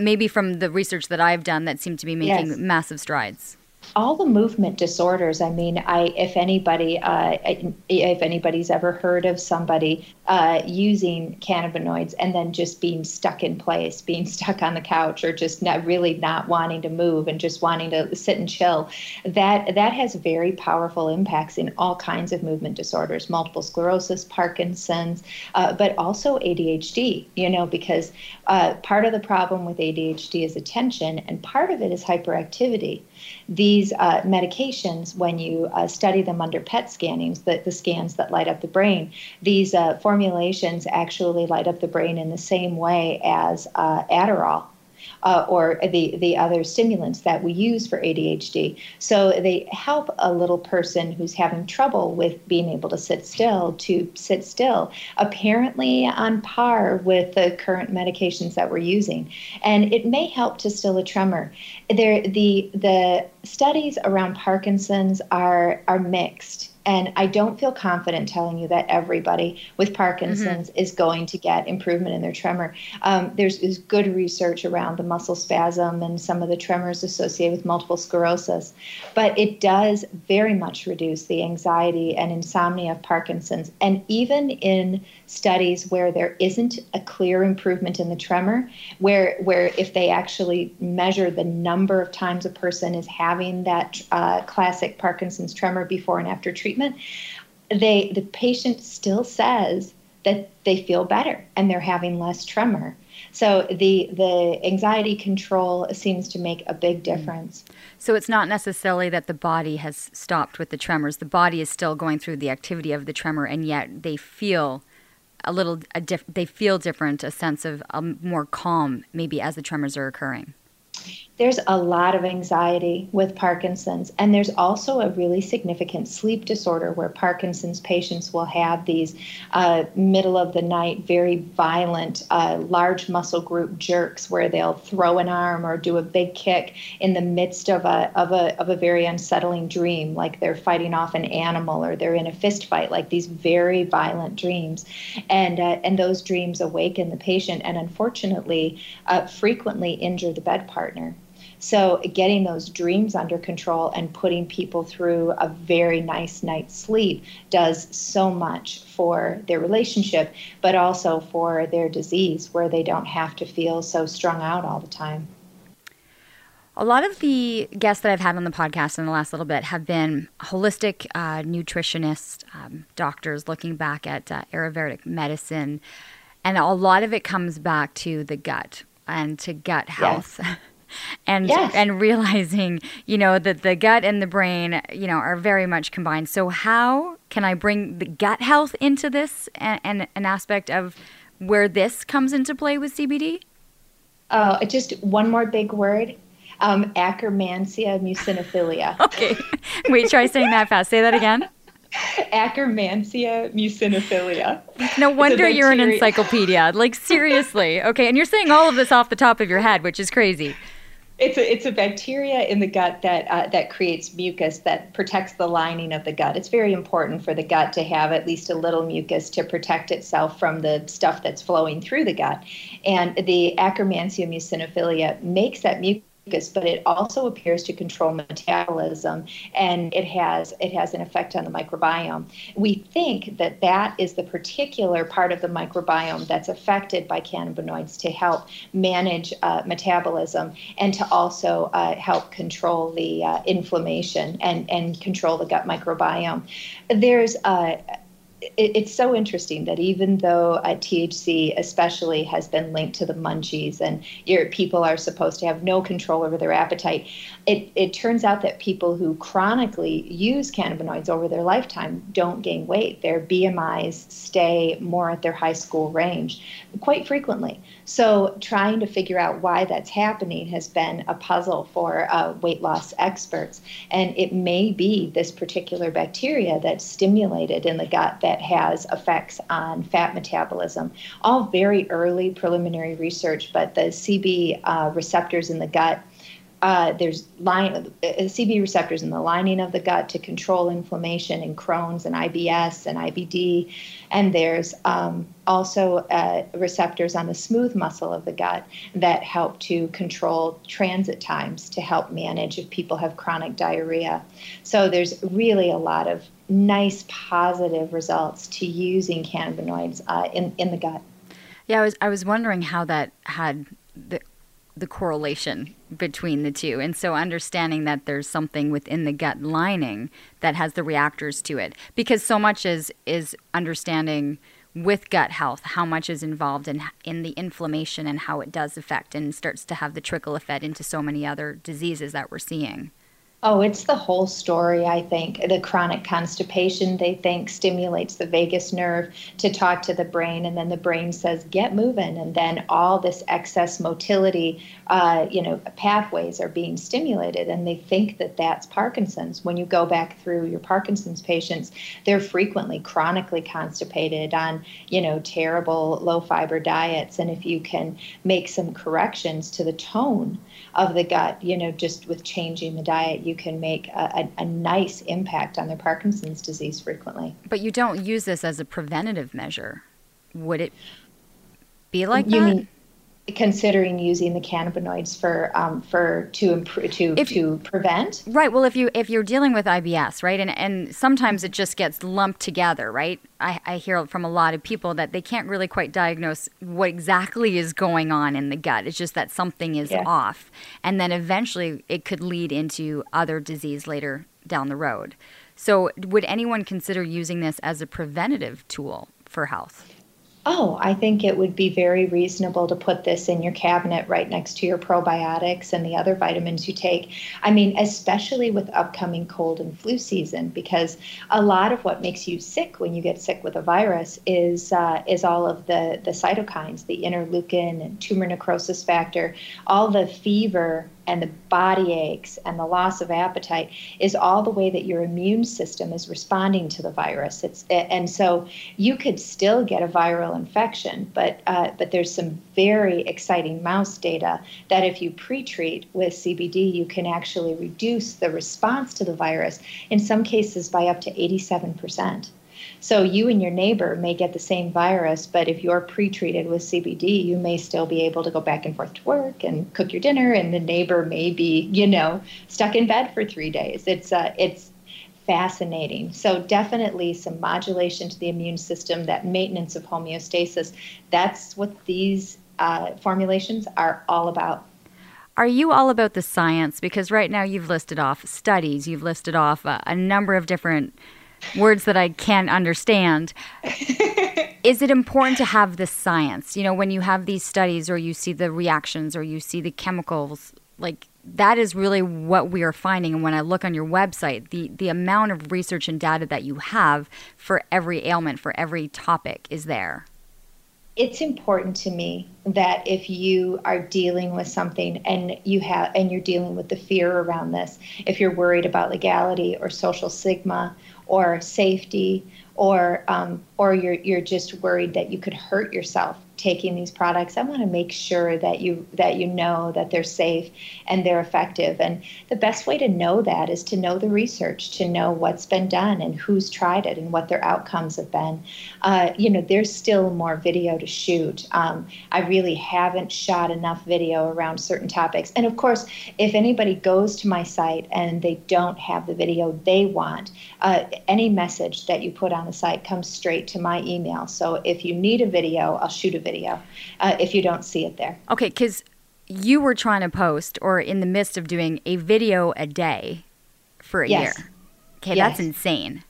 maybe from the research that I've done that seem to be making yes. massive strides all the movement disorders i mean i if anybody uh, if anybody's ever heard of somebody uh, using cannabinoids and then just being stuck in place being (laughs) stuck on the couch or just not really not wanting to move and just wanting to sit and chill that that has very powerful impacts in all kinds of movement disorders multiple sclerosis parkinson's uh, but also adhd you know because uh, part of the problem with adhd is attention and part of it is hyperactivity these uh, medications, when you uh, study them under PET scannings, the, the scans that light up the brain, these uh, formulations actually light up the brain in the same way as uh, Adderall uh, or the, the other stimulants that we use for ADHD. So they help a little person who's having trouble with being able to sit still to sit still, apparently on par with the current medications that we're using. And it may help to still a tremor. There, the, the studies around Parkinson's are, are mixed. And I don't feel confident telling you that everybody with Parkinson's mm-hmm. is going to get improvement in their tremor. Um, there's, there's, good research around the muscle spasm and some of the tremors associated with multiple sclerosis, but it does very much reduce the anxiety and insomnia of Parkinson's. And even in studies where there isn't a clear improvement in the tremor, where where if they actually measure the number of times a person is having that uh, classic Parkinson's tremor before and after treatment, they the patient still says that they feel better and they're having less tremor. So the the anxiety control seems to make a big mm. difference. So it's not necessarily that the body has stopped with the tremors. The body is still going through the activity of the tremor, and yet they feel a little a diff- they feel different a sense of a more calm maybe as the tremors are occurring there's a lot of anxiety with Parkinson's, and there's also a really significant sleep disorder where Parkinson's patients will have these uh, middle of the night, very violent, uh, large muscle group jerks where they'll throw an arm or do a big kick in the midst of a, of a, of a very unsettling dream, like they're fighting off an animal or they're in a fist fight, like these very violent dreams. And, uh, and those dreams awaken the patient and unfortunately uh, frequently injure the bed partner. So, getting those dreams under control and putting people through a very nice night's sleep does so much for their relationship, but also for their disease, where they don't have to feel so strung out all the time. A lot of the guests that I've had on the podcast in the last little bit have been holistic uh, nutritionists, um, doctors looking back at uh, Ayurvedic medicine. And a lot of it comes back to the gut and to gut health. Yes. (laughs) and yes. and realizing you know that the gut and the brain you know are very much combined so how can i bring the gut health into this and, and an aspect of where this comes into play with cbd uh, just one more big word um, muciniphila. (laughs) okay. Wait, try saying that fast. Say that again. (laughs) Akkermansia muciniphila. No wonder you're an encyclopedia. Like seriously. Okay, and you're saying all of this off the top of your head, which is crazy. It's a, it's a bacteria in the gut that uh, that creates mucus that protects the lining of the gut. It's very important for the gut to have at least a little mucus to protect itself from the stuff that's flowing through the gut. And the Akkermansia muciniphila makes that mucus but it also appears to control metabolism and it has it has an effect on the microbiome. We think that that is the particular part of the microbiome that's affected by cannabinoids to help manage uh, metabolism and to also uh, help control the uh, inflammation and and control the gut microbiome. There's uh, it, it's so interesting that even though uh, THC especially has been linked to the munchies and your people are supposed to have no control over their appetite, it, it turns out that people who chronically use cannabinoids over their lifetime don't gain weight. Their BMIs stay more at their high school range quite frequently. So, trying to figure out why that's happening has been a puzzle for uh, weight loss experts. And it may be this particular bacteria that's stimulated in the gut that has effects on fat metabolism. All very early preliminary research, but the CB uh, receptors in the gut uh, there's line, uh, CB receptors in the lining of the gut to control inflammation in Crohn's and IBS and IBD. And there's um, also uh, receptors on the smooth muscle of the gut that help to control transit times to help manage if people have chronic diarrhea. So there's really a lot of nice positive results to using cannabinoids uh, in, in the gut. Yeah, I was, I was wondering how that had the the correlation between the two. And so understanding that there's something within the gut lining that has the reactors to it. Because so much is is understanding with gut health how much is involved in in the inflammation and how it does affect and starts to have the trickle effect into so many other diseases that we're seeing. Oh, it's the whole story, I think. The chronic constipation, they think, stimulates the vagus nerve to talk to the brain, and then the brain says, get moving. And then all this excess motility, uh, you know, pathways are being stimulated, and they think that that's Parkinson's. When you go back through your Parkinson's patients, they're frequently chronically constipated on, you know, terrible low fiber diets. And if you can make some corrections to the tone of the gut, you know, just with changing the diet, you can make a, a, a, nice impact on their Parkinson's disease frequently. But you don't use this as a preventative measure. Would it be like you that? Mean, considering using the cannabinoids for um, for to improve to if, to prevent. Right well if you if you're dealing with IBS right and and sometimes it just gets lumped together right? I, I hear from a lot of people that they can't really quite diagnose what exactly is going on in the gut. It's just that something is yeah. off and then eventually it could lead into other disease later down the road. So would anyone consider using this as a preventative tool for health oh, I think it would be very reasonable to put this in your cabinet right next to your probiotics and the other vitamins you take. I mean, especially with upcoming cold and flu season, because a lot of what makes you sick when you get sick with a virus is uh, is all of the the cytokines, the interleukin and tumor necrosis factor, all the fever and the body aches and the loss of appetite is all the way that your immune system is responding to the virus. It's and so you could still get a viral infection, but uh, but there's some very exciting mouse data that if you pre-treat with CBD, you can actually reduce the response to the virus in some cases by up to 87 percent. So you and your neighbor may get the same virus, but if you're pre-treated with CBD, you may still be able to go back and forth to work and cook your dinner, and the neighbor may be, you know, stuck in bed for three days. It's uh, it's fascinating. So definitely some modulation to the immune system, that maintenance of homeostasis. That's what these uh, formulations are all about. Are you all about the science? Because right now you've listed off studies, you've listed off a, a number of different words that I can't understand. (laughs) Is it important to have the science? You know, when you have these studies or you see the reactions or you see the chemicals, like that is really what we are finding. And when I look on your website, the, the amount of research and data that you have for every ailment, for every topic is there it's important to me that if you are dealing with something and you have and you're dealing with the fear around this, if you're worried about legality or social stigma or safety or um, or you're you're just worried that you could hurt yourself taking these products i want to make sure that you that you know that they're safe and they're effective. And the best way to know that is to know the research to know what's been done and who's tried it and what their outcomes have been. Uh, you know there's still more video to shoot. Um, i really haven't shot enough video around certain topics. And of course if anybody goes to my site and they don't have the video they want uh, any message that you put on the site comes straight to my email so if you need a video i'll shoot a video uh, if you don't see it there. Okay, because you were trying to post or in the midst of doing a video a day for a yes. year. Okay, yes. that's insane.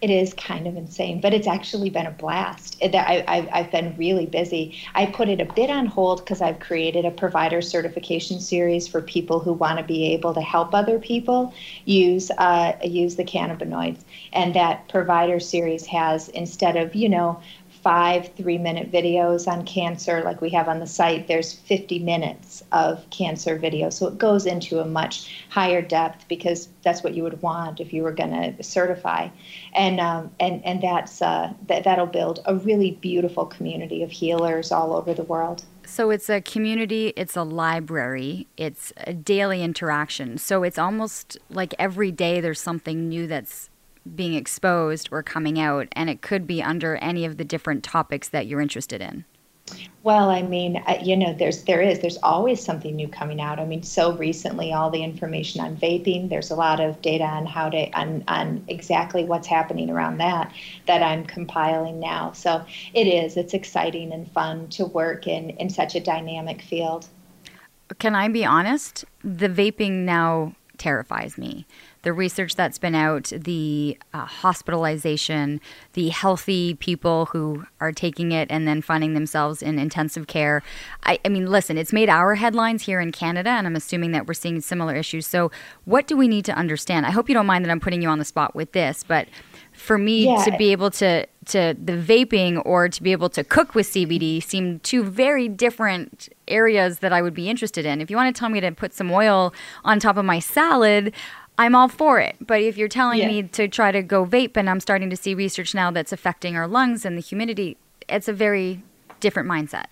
It is kind of insane, but it's actually been a blast. I, have been really busy. I put it a bit on hold because I've created a provider certification series for people who want to be able to help other people use uh, use the cannabinoids. And that provider series has instead of you know five three minute videos on cancer like we have on the site there's 50 minutes of cancer video. So it goes into a much higher depth because that's what you would want if you were going to certify. And um, and and that's uh, that that'll build a really beautiful community of healers all over the world. So it's a community, it's a library, it's a daily interaction. So it's almost like every day there's something new that's being exposed or coming out, and it could be under any of the different topics that you're interested in. Well, I mean, you know, there's there is there's always something new coming out. I mean, so recently, all the information on vaping. There's a lot of data on how to on on exactly what's happening around that that I'm compiling now. So it is it's exciting and fun to work in in such a dynamic field. Can I be honest? The vaping now terrifies me the research that's been out, the uh, hospitalization, the healthy people who are taking it and then finding themselves in intensive care. I, I, mean, listen, it's made our headlines here in Canada, and I'm assuming that we're seeing similar issues. So, what do we need to understand? I hope you don't mind that I'm putting you on the spot with this, but for me yeah. to be able to to the vaping or to be able to cook with CBD seem two very different areas that I would be interested in. If you want to tell me to put some oil on top of my salad, I'm all for it. But if you're telling yeah. me to try to go vape, and I'm starting to see research now that's affecting our lungs and the humidity, it's a very different mindset.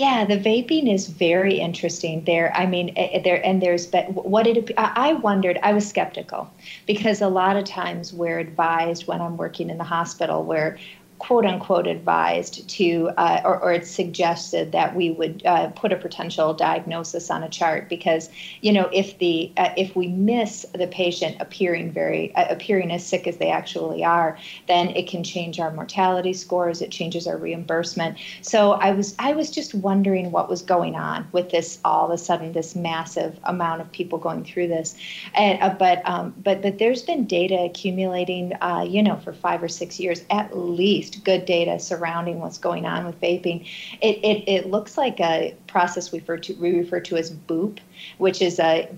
Yeah, the vaping is very interesting. There, I mean, eh, eh, there and there's but what it. I wondered. I was skeptical because a lot of times we're advised when I'm working in the hospital, where quote unquote advised to, uh, or, or, it's suggested that we would uh, put a potential diagnosis on a chart because, you know, if the uh, if we miss the patient appearing very uh, appearing as sick as they actually are, then it can change our mortality scores. It changes our reimbursement. So I was I was just wondering what was going on with this all of a sudden this massive amount of people going through this, and uh, but um, but but there's been data accumulating, uh, you know, for five or six years at least good data surrounding what's going on with vaping. It, it, it looks like a process we refer to, we refer to as BOOP, which is a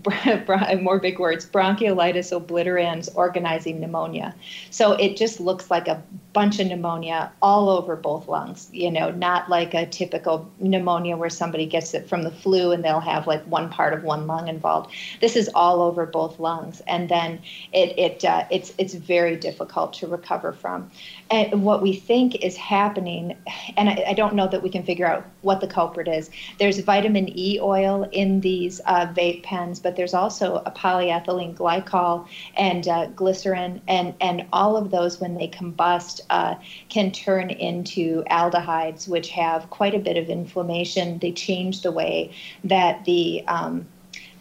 (laughs) more big words, bronchiolitis obliterans organizing pneumonia. So it just looks like a bunch of pneumonia all over both lungs, you know, not like a typical pneumonia where somebody gets it from the flu and they'll have like one part of one lung involved. This is all over both lungs. And then it, it uh, it's, it's very difficult to recover from. And what we think is happening, and I, I don't know that we can figure out what the culprit is. There's vitamin E oil in these uh, vape pens, but there's also a polyethylene glycol and uh, glycerin, and, and all of those, when they combust, uh, can turn into aldehydes, which have quite a bit of inflammation. They change the way that the um,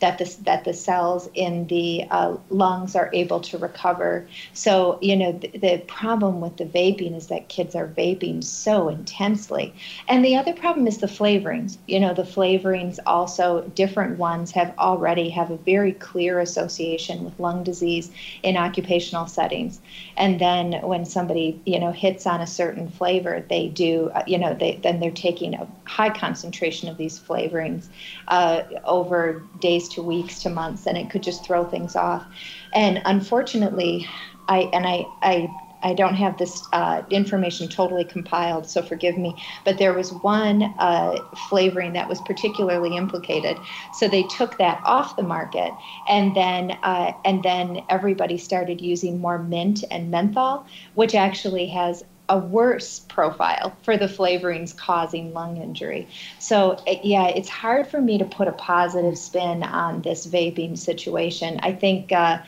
that the, that the cells in the uh, lungs are able to recover. So, you know, the, the problem with the vaping is that kids are vaping so intensely. And the other problem is the flavorings. You know, the flavorings also, different ones have already have a very clear association with lung disease in occupational settings. And then when somebody, you know, hits on a certain flavor, they do, uh, you know, they, then they're taking a high concentration of these flavorings uh, over days to weeks to months, and it could just throw things off. And unfortunately, I and I I I don't have this uh, information totally compiled, so forgive me. But there was one uh, flavoring that was particularly implicated, so they took that off the market, and then uh, and then everybody started using more mint and menthol, which actually has a worse profile for the flavorings causing lung injury. So, yeah, it's hard for me to put a positive spin on this vaping situation. I think, uh,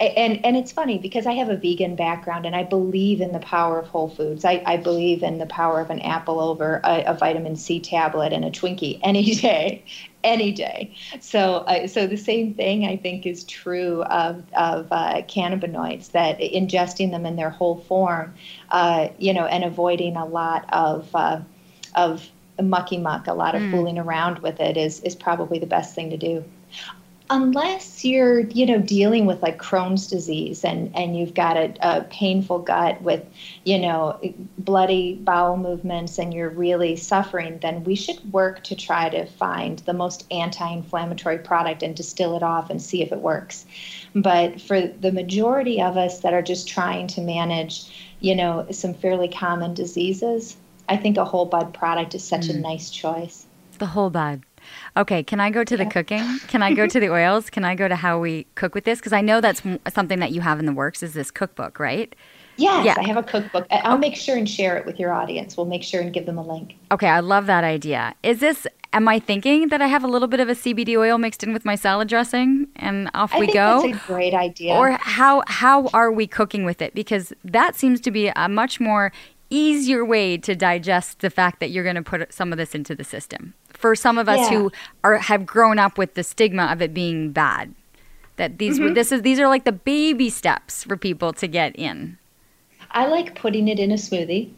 and and it's funny because I have a vegan background and I believe in the power of whole foods. I, I believe in the power of an apple over a, a vitamin C tablet and a Twinkie any (laughs) day any day. So, uh, so the same thing I think is true of, of uh, cannabinoids that ingesting them in their whole form, uh, you know, and avoiding a lot of uh, of mucky muck, a lot of mm. fooling around with it is is probably the best thing to do unless you're you know dealing with like crohn's disease and and you've got a, a, painful gut with you know bloody bowel movements and you're really suffering then we should work to try to find the most anti-inflammatory product and distill it off and see if it works. But for the majority of us that are just trying to manage you know some fairly common diseases i think a whole bud product is such mm. a nice choice. The whole bud Okay, can I go to the cooking? Can I go to the (laughs) oils? Can I go to how we cook with this? Because I know that's something that you have in the works is this cookbook, right? Yes, yeah. I have a cookbook. I'll okay. make sure and share it with your audience. We'll make sure and give them a link. Okay, I love that idea. Is this am I thinking that I have a little bit of a CBD oil mixed in with my salad dressing and off I we go? That's a great idea. Or how how are we cooking with it? Because that seems to be a much more easier way to digest the fact that you're going to put some of this into the system for some of us yeah. who are have grown up with the stigma of it being bad that these mm-hmm. this is these are like the baby steps for people to get in i like putting it in a smoothie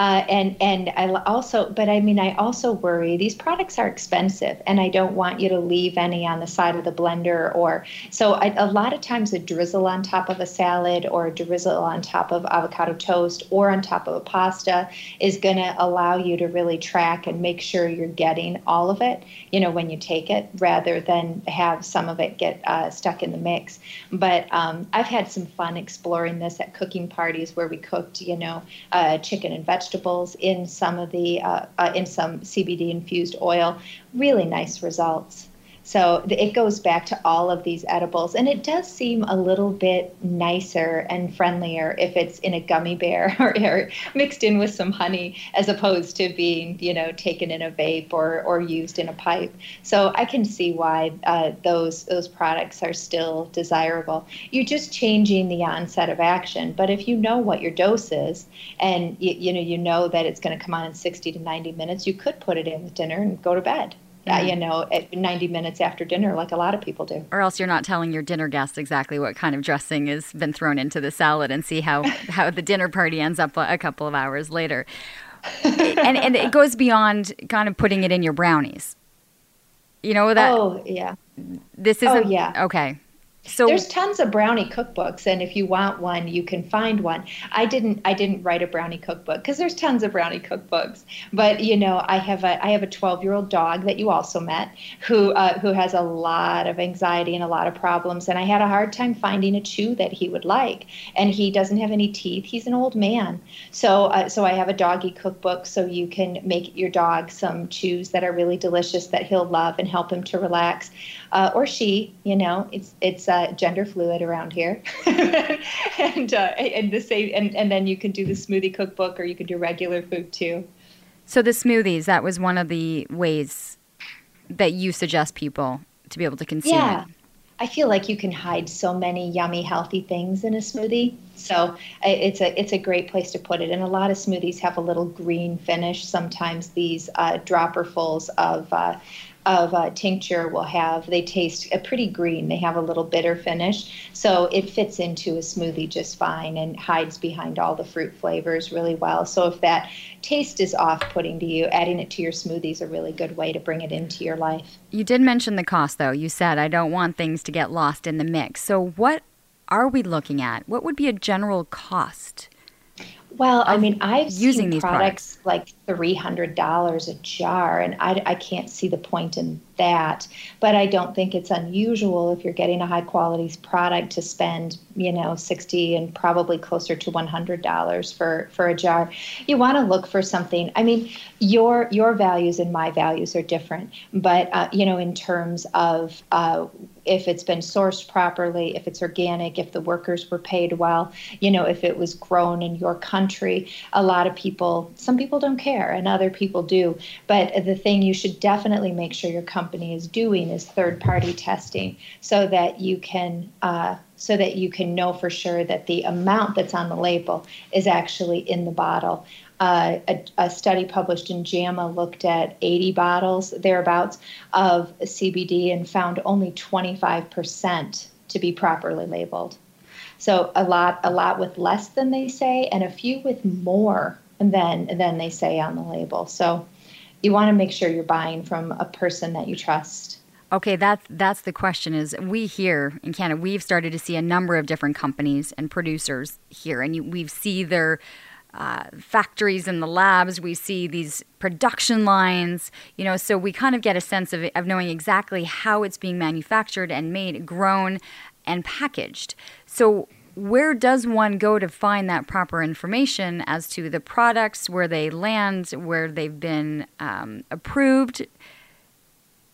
uh, and and I also, but I mean, I also worry these products are expensive, and I don't want you to leave any on the side of the blender. Or so I, a lot of times a drizzle on top of a salad, or a drizzle on top of avocado toast, or on top of a pasta is going to allow you to really track and make sure you're getting all of it. You know, when you take it, rather than have some of it get uh, stuck in the mix. But um, I've had some fun exploring this at cooking parties where we cooked, you know, uh, chicken and vegetables vegetables in some of the uh, uh, in some CBD infused oil. Really nice results. So it goes back to all of these edibles, and it does seem a little bit nicer and friendlier if it's in a gummy bear (laughs) or, or, mixed in with some honey, as opposed to being, you know, taken in a vape or, or used in a pipe. So I can see why uh, those those products are still desirable. You're just changing the onset of action, but if you know what your dose is, and you, you know you know that it's going to come on in 60 to 90 minutes, you could put it in with dinner and go to bed mm-hmm. you know, at 90 minutes after dinner, like a lot of people do. Or else you're not telling your dinner guests exactly what kind of dressing has been thrown into the salad and see how, (laughs) how the dinner party ends up a couple of hours later. and, and it goes beyond kind of putting it in your brownies. You know that? Oh, yeah. This isn't. Oh, yeah. Okay. So there's tons of brownie cookbooks, and if you want one, you can find one. I didn't I didn't write a brownie cookbook because there's tons of brownie cookbooks. But you know, I have a I have a 12 year old dog that you also met who uh, who has a lot of anxiety and a lot of problems, and I had a hard time finding a chew that he would like. And he doesn't have any teeth. He's an old man, so uh, so I have a doggy cookbook so you can make your dog some chews that are really delicious that he'll love and help him to relax, uh, or she. You know, it's it's uh, gender fluid around here, (laughs) and uh, and the same, and, and then you can do the smoothie cookbook, or you can do regular food too. So the smoothies, that was one of the ways that you suggest people to be able to consume yeah. I feel like you can hide so many yummy, healthy things in a smoothie. So it's a it's a great place to put it. And a lot of smoothies have a little green finish. Sometimes these uh, dropperfuls of uh, of uh, tincture will have they taste a pretty green. They have a little bitter finish. So it fits into a smoothie just fine and hides behind all the fruit flavors really well. So if that taste is off-putting to you adding it to your smoothie is a really good way to bring it into your life. You did mention the cost though. You said i don't want things to get lost in the mix. So what are we looking at? What would be a general cost well, I mean, I've using seen these products, products, like $300 a jar. And I, I can't see the point in that. But I don't think it's unusual if you're getting a high quality product to spend, you know, 60 and probably closer to $100 for, for a jar. You want to look for something. I mean, your your values and my values are different, but uh, you know, in terms of uh, if it's been sourced properly, if it's organic, if the workers were paid well, you know, if it was grown in your country. A lot of people, some people don't care, and other people do. But the thing you should definitely make sure your company is doing is third-party testing, so that you can. Uh, so that you can know for sure that the amount that's on the label is actually in the bottle. Uh, a, a, study published in JAMA looked at 80 bottles thereabouts of CBD and found only 25% to be properly labeled. So a lot, a lot with less than they say, and a few with more than then they say on the label. So you want to make sure you're buying from a person that you trust. Okay, that's that's the question. Is we here in Canada, we've started to see a number of different companies and producers here, and you, we see their uh, factories and the labs. We see these production lines, you know. So we kind of get a sense of of knowing exactly how it's being manufactured and made, grown, and packaged. So where does one go to find that proper information as to the products, where they land, where they've been um, approved?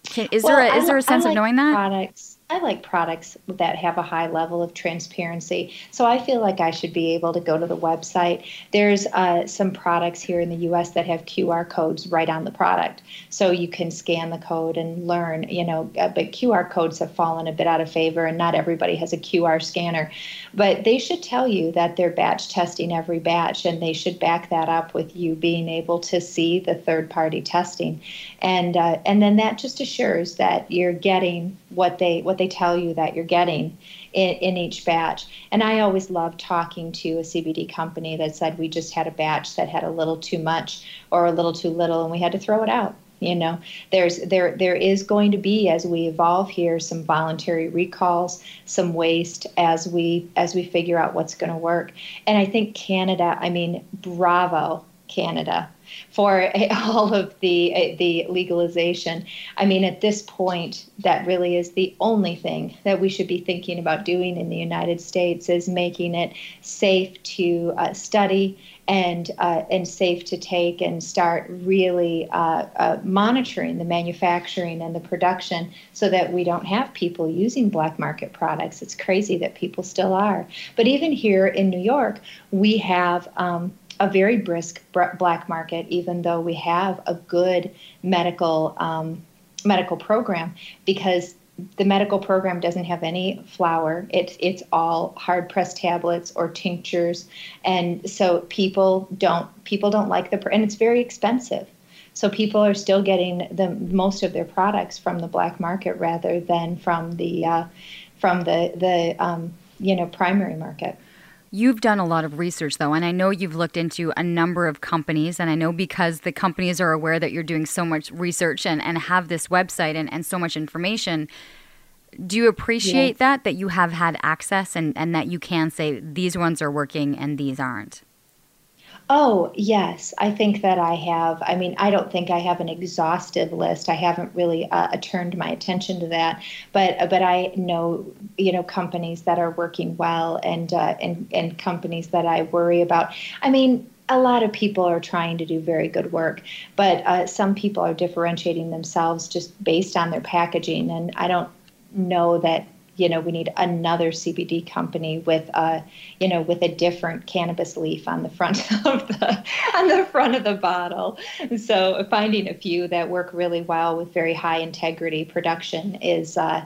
Can, is well, there a, is there a sense like of knowing that? Products I like products that have a high level of transparency. So I feel like I should be able to go to the website. There's uh, some products here in the US that have QR codes right on the product. So you can scan the code and learn, you know, uh, but QR codes have fallen a bit out of favor and not everybody has a QR scanner. But they should tell you that they're batch testing every batch and they should back that up with you being able to see the third party testing. And, uh, and then that just assures that you're getting what they what they tell you that you're getting in, in each batch. And I always love talking to a CBD company that said we just had a batch that had a little too much or a little too little, and we had to throw it out you know? There's there there is going to be as we evolve here some voluntary recalls some waste as we as we figure out what's going to work. And i think canada i mean bravo canada for (laughs) all of the the legalization. I mean, at this point, that really is the only thing that we should be thinking about doing in the United States is making it safe to uh, study and uh, and safe to take and start really uh, uh, monitoring the manufacturing and the production so that we don't have people using black market products. It's crazy that people still are. But even here in New York, we have. Um, a very brisk black market, even though we have a good medical um, medical program, because the medical program doesn't have any flour. It's it's all hard pressed tablets or tinctures, and so people don't people don't like the and it's very expensive. So people are still getting the most of their products from the black market rather than from the uh, from the the um, you know primary market. You've done a lot of research, though, and I know you've looked into a number of companies. And I know because the companies are aware that you're doing so much research and, and have this website and, and so much information. Do you appreciate that, that you have had access and, and that you can say these ones are working and these aren't? Oh, yes. I think that I have. I mean, I don't think I have an exhaustive list. I haven't really uh, turned my attention to that, but but I know you know companies that are working well and uh, and and companies that I worry about. I mean, a lot of people are trying to do very good work, but uh, some people are differentiating themselves just based on their packaging, and I don't know that you know we need another CBD company with a you know with a different cannabis leaf on the front (laughs) of the on the front of the bottle. So finding a few that work really well with very high integrity production is. Uh,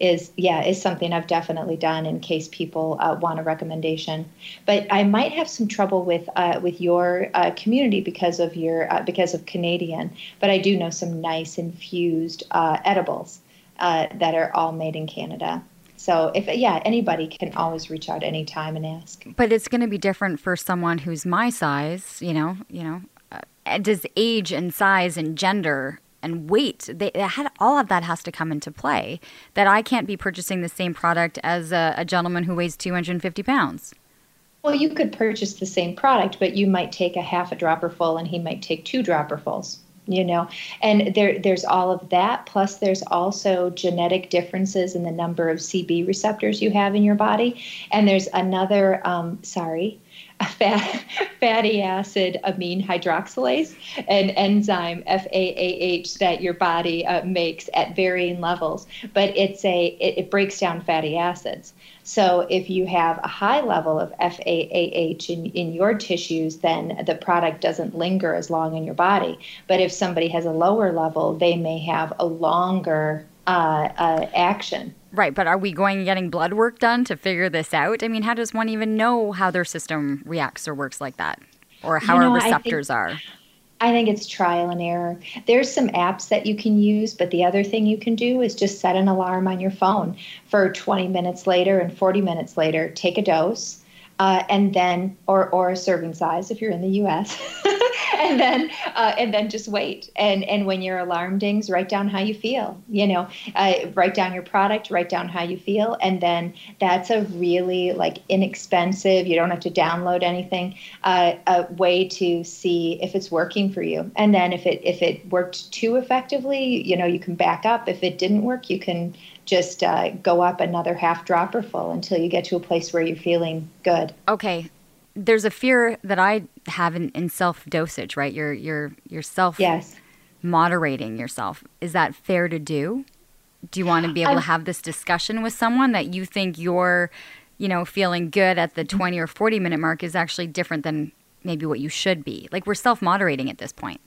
is yeah is something I've definitely done in case people uh, want a recommendation. But I might have some trouble with uh, with your uh, community because of your uh, because of Canadian. But I do know some nice infused uh, edibles uh, that are all made in Canada. So if yeah, anybody can always reach out anytime and ask. But it's going to be different for someone who's my size. You know, you know, uh, does age and size and gender and weight they, had all of that has to come into play. That I can't be purchasing the same product as a, a gentleman who weighs two hundred and fifty pounds. Well, you could purchase the same product, but you might take a half a dropper full and he might take two dropperfuls you know and there there's all of that. Plus there's also genetic differences in the number of cb receptors you have in your body. And there's another um, sorry fat, (laughs) fatty acid amine hydroxylase, an enzyme FAAH that your body uh, makes at varying levels. But it's a it, it, breaks down fatty acids. So if you have a high level of FAAH in, in your tissues, then the product doesn't linger as long in your body. But if somebody has a lower level, they may have a longer uh, uh, action. Right, but are we going and getting blood work done to figure this out? I mean, how does one even know how their system reacts or works like that? Or how you know, our receptors think, are? I think it's trial and error. There's some apps that you can use, but the other thing you can do is just set an alarm on your phone for 20 minutes later and 40 minutes later, take a dose, uh, and then, or, or a serving size if you're in the US. (laughs) and then uh, and then just wait. And and when your alarm dings, write down how you feel. You know, uh, write down your product, write down how you feel, and then that's a really like inexpensive. You don't have to download anything. Uh, a way to see if it's working for you. And then if it if it worked too effectively, you know, you can back up. If it didn't work, you can just uh, go up another half dropper full until you get to a place where you're feeling good. Okay, there's a fear that I have in, in self dosage, right? You're you're you're self yes. moderating yourself. Is that fair to do? Do you want to be able I'm, to have this discussion with someone that you think you're, you know, feeling good at the 20 or 40 minute mark is actually different than maybe what you should be? Like we're self moderating at this point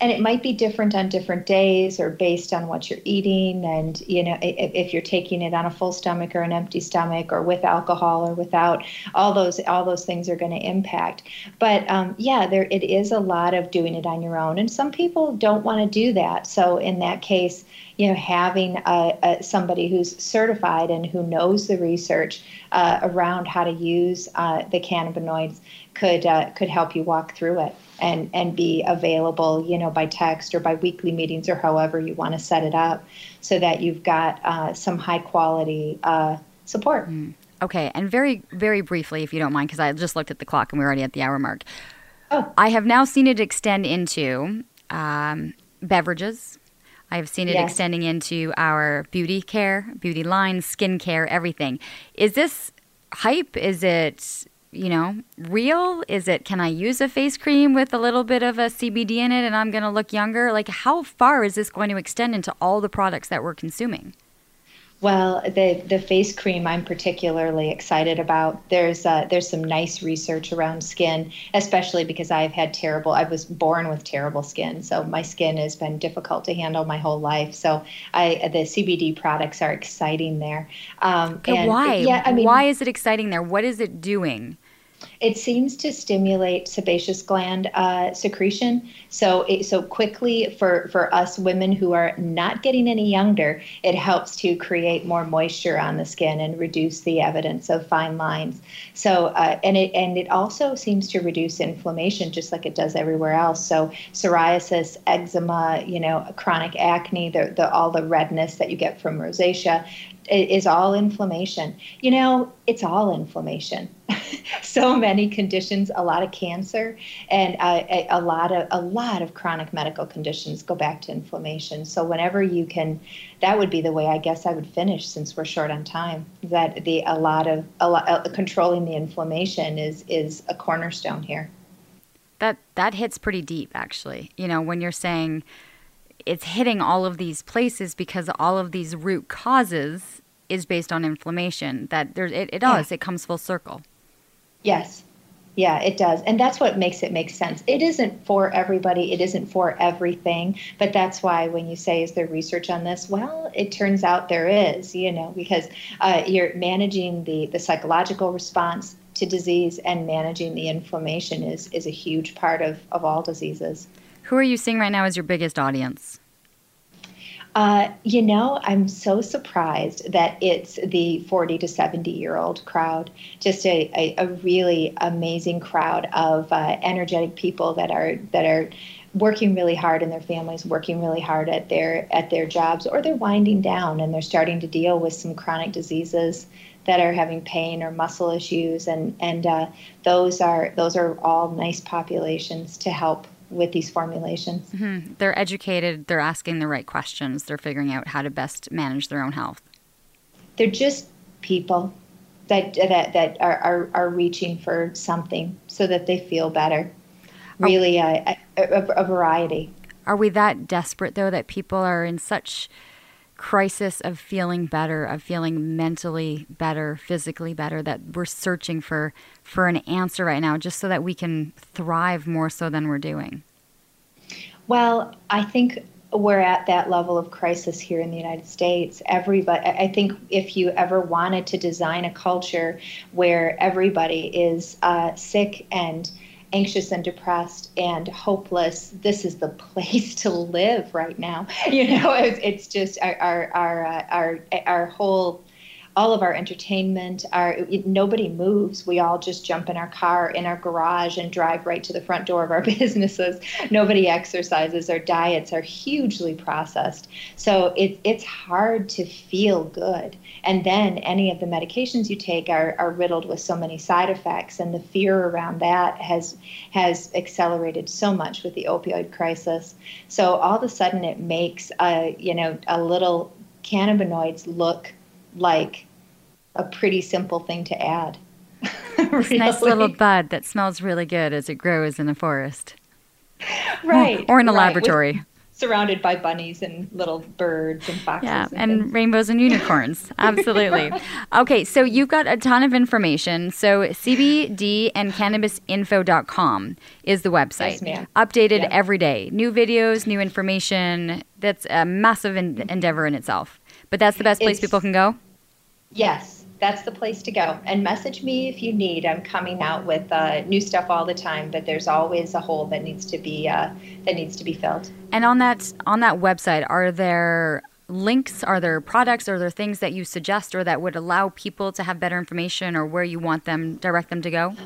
and it might be different on different days or based on what you're eating and you know if, if, you're taking it on a full stomach or an empty stomach or with alcohol or without all those all those things are going to impact. But um, yeah there it is a lot of doing it on your own and some people don't want to do that. So in that case you know having a, a, somebody who's certified and who knows the research uh, around how to use uh, the cannabinoids could uh, could help you walk through it and and be available, you know, by text or by weekly meetings or however you want to set it up, so that you've got uh, some high quality uh, support. Mm. Okay, and very very briefly, if you don't mind, because I just looked at the clock and we're already at the hour mark. Oh. I have now seen it extend into um, beverages. I have seen it yes. extending into our beauty care, beauty lines, skin care, everything. Is this hype? Is it you know, real? Is it can I use a face cream with a little bit of a CBD in it and I'm going to look younger? Like how far is this going to extend into all the products that we're consuming? Well, the the face cream I'm particularly excited about. There's uh, there's some nice research around skin, especially because I've had terrible. I was born with terrible skin, so my skin has been difficult to handle my whole life. So I the CBD products are exciting there. Um, and, why? Yeah, I mean, why is it exciting there? What is it doing? It seems to stimulate sebaceous gland uh, secretion. So, it, so quickly for for us women who are not getting any younger, it helps to create more moisture on the skin and reduce the evidence of fine lines. So, uh, and it and it also seems to reduce inflammation, just like it does everywhere else. So, psoriasis, eczema, you know, chronic acne, the, the all the redness that you get from rosacea is all inflammation. You know, it's all inflammation. (laughs) so many conditions, a lot of cancer, and uh, a, a, lot of a lot of chronic medical conditions go back to inflammation. So whenever you can, that would be the way I guess I would finish since we're short on time. That the a lot of a lot, uh, controlling the inflammation is is a cornerstone here. That that hits pretty deep, actually. You know, when you're saying it's hitting all of these places because all of these root causes is based on inflammation. That there, it, it does. Yeah. It comes full circle. Yes. Yeah, it does. And that's what makes it make sense. It isn't for everybody, it isn't for everything. But that's why when you say, is there research on this? Well, it turns out there is, you know, because uh, you're managing the, the psychological response to disease and managing the inflammation is, is a huge part of, of all diseases. Who are you seeing right now as your biggest audience? Uh, you know, I'm so surprised that it's the 40 to 70 year old crowd. Just a, a, a really amazing crowd of uh, energetic people that are that are working really hard in their families, working really hard at their at their jobs, or they're winding down and they're starting to deal with some chronic diseases that are having pain or muscle issues, and and uh, those are those are all nice populations to help with these formulations. Mm-hmm. They're educated. They're asking the right questions. They're figuring out how to best manage their own health. They're just people that that that are are, are reaching for something so that they feel better. Really, a, a, a variety. Are we that desperate though that people are in such crisis of feeling better, of feeling mentally better, physically better, that we're searching for for an answer right now just so that we can thrive more so than we're doing? Well, I think we're at that level of crisis here in the United States. Everybody, I think, if you ever wanted to design a culture where everybody is uh, sick and anxious and depressed and hopeless, this is the (laughs) place to live right now. You know, it's, it's just our our our, uh, our our whole all of our entertainment our nobody moves. We all just jump in our car in our garage and drive right to the front door of our (laughs) businesses. Nobody exercises. Our diets are hugely processed. So it, it's hard to feel good. And then any of the medications you take are, are riddled with so many side effects and the fear around that has has accelerated so much with the opioid crisis. So all of a sudden it makes a you know a little cannabinoids look like a pretty simple thing to add. (laughs) really. nice little bud that smells really good as it grows in a forest. (laughs) Right. or in a right. laboratory. With, surrounded by bunnies and little birds and foxes. Yeah, and, and rainbows and unicorns. (laughs) Absolutely. okay, so you've got a ton of information. So CBD and cannabisinfo.com is the website. Yes, Updated yeah. every day. New videos, new information. That's a massive en- endeavor in itself. But that's the best place It's- people can go? Yes, that's the place to go. And message me if you need. I'm coming out with uh, new stuff all the time, but there's always a hole that needs to be uh, that needs to be filled. And on that on that website, are there links? Are there products? Are there things that you suggest or that would allow people to have better information or where you want them direct them to go?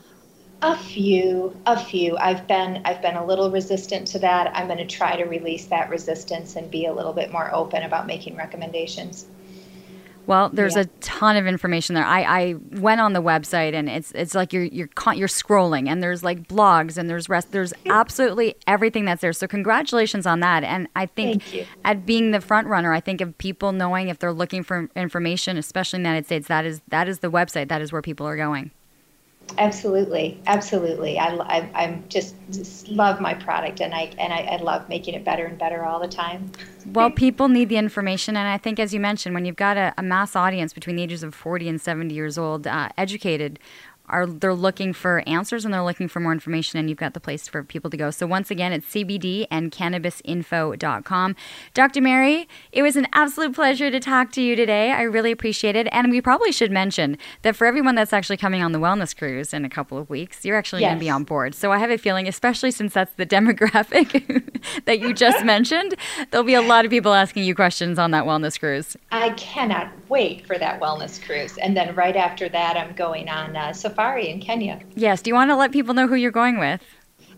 A few, a few. I've been I've been a little resistant to that. I'm going to try to release that resistance and be a little bit more open about making recommendations. Well, there's Yeah. a ton of information there. I, I went on the website and it's it's like you're you're you're scrolling and there's like blogs and there's rest there's absolutely everything that's there. So congratulations on that. And I think at being the front runner, I think of people knowing if they're looking for information, especially in the United States, that is that is the website. That is where people are going. Absolutely, absolutely. I, I I'm just, just love my product, and I and I, I love making it better and better all the time. Well, people need the information, and I think, as you mentioned, when you've got a, a mass audience between the ages of 40 and 70 years old, uh, educated, are they're looking for answers and they're looking for more information, and you've got the place for people to go. So once again, it's CBD and cannabisinfo.com. Dr. Mary, it was an absolute pleasure to talk to you today. I really appreciate it, and we probably should mention that for everyone that's actually coming on the wellness cruise in a couple of weeks, you're actually going to be on board. So I have a feeling, especially since that's the (laughs) demographic (laughs) that you just (laughs) mentioned, there'll be a lot of people asking you questions on that wellness cruise. I cannot wait for that wellness cruise, and then right after that, I'm going on uh, safari in Kenya. Yes. Do you want to let people know who you're going with?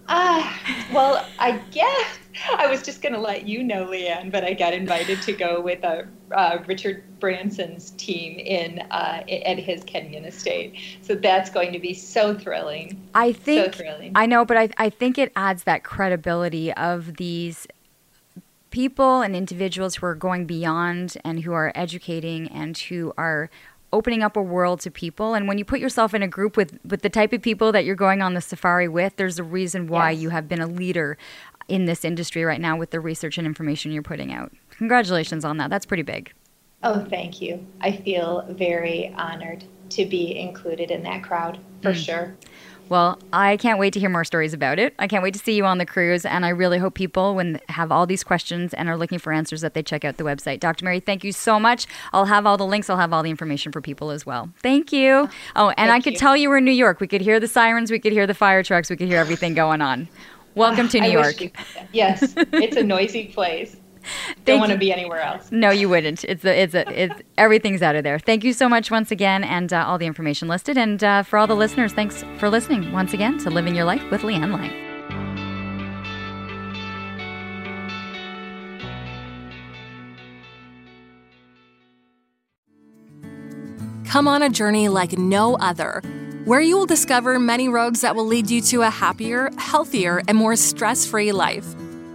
Ah, well, I guess I was just going to let you know, Leanne, but I got invited to go with uh, uh, Richard Branson's team in uh, at his Kenyan estate. So that's going to be so thrilling. I think thrilling. I know, but I I think it adds that credibility of these people and individuals who are going beyond and who are educating and who are opening up a world to people and when you put yourself in a group with with the type of people that you're going on the safari with there's a reason why Yes. you have been a leader in this industry right now with the research and information you're putting out congratulations on that that's pretty big Oh, thank you. I feel very honored to be included in that crowd for mm. sure. Well, I can't wait to hear more stories about it. I can't wait to see you on the cruise, and I really hope people, when have all these questions and are looking for answers, that they check out the website. Dr. Mary, thank you so much. I'll have all the links. I'll have all the information for people as well. Thank you. Oh, oh and I could you. tell you were in New York. We could hear the sirens. We could hear the fire trucks. We could hear everything going on. Welcome to New York. we- yes, it's a noisy place. (laughs) Thank Don't want to be anywhere else. No, you wouldn't. It's a, it's a, it's (laughs) everything's out of there. Thank you so much once again, and uh, all the information listed. And uh, for all the listeners, thanks for listening once again to Living Your Life with Leanne Lang. come on a journey like no other, where you will discover many roads that will lead you to a happier, healthier, and more stress free life.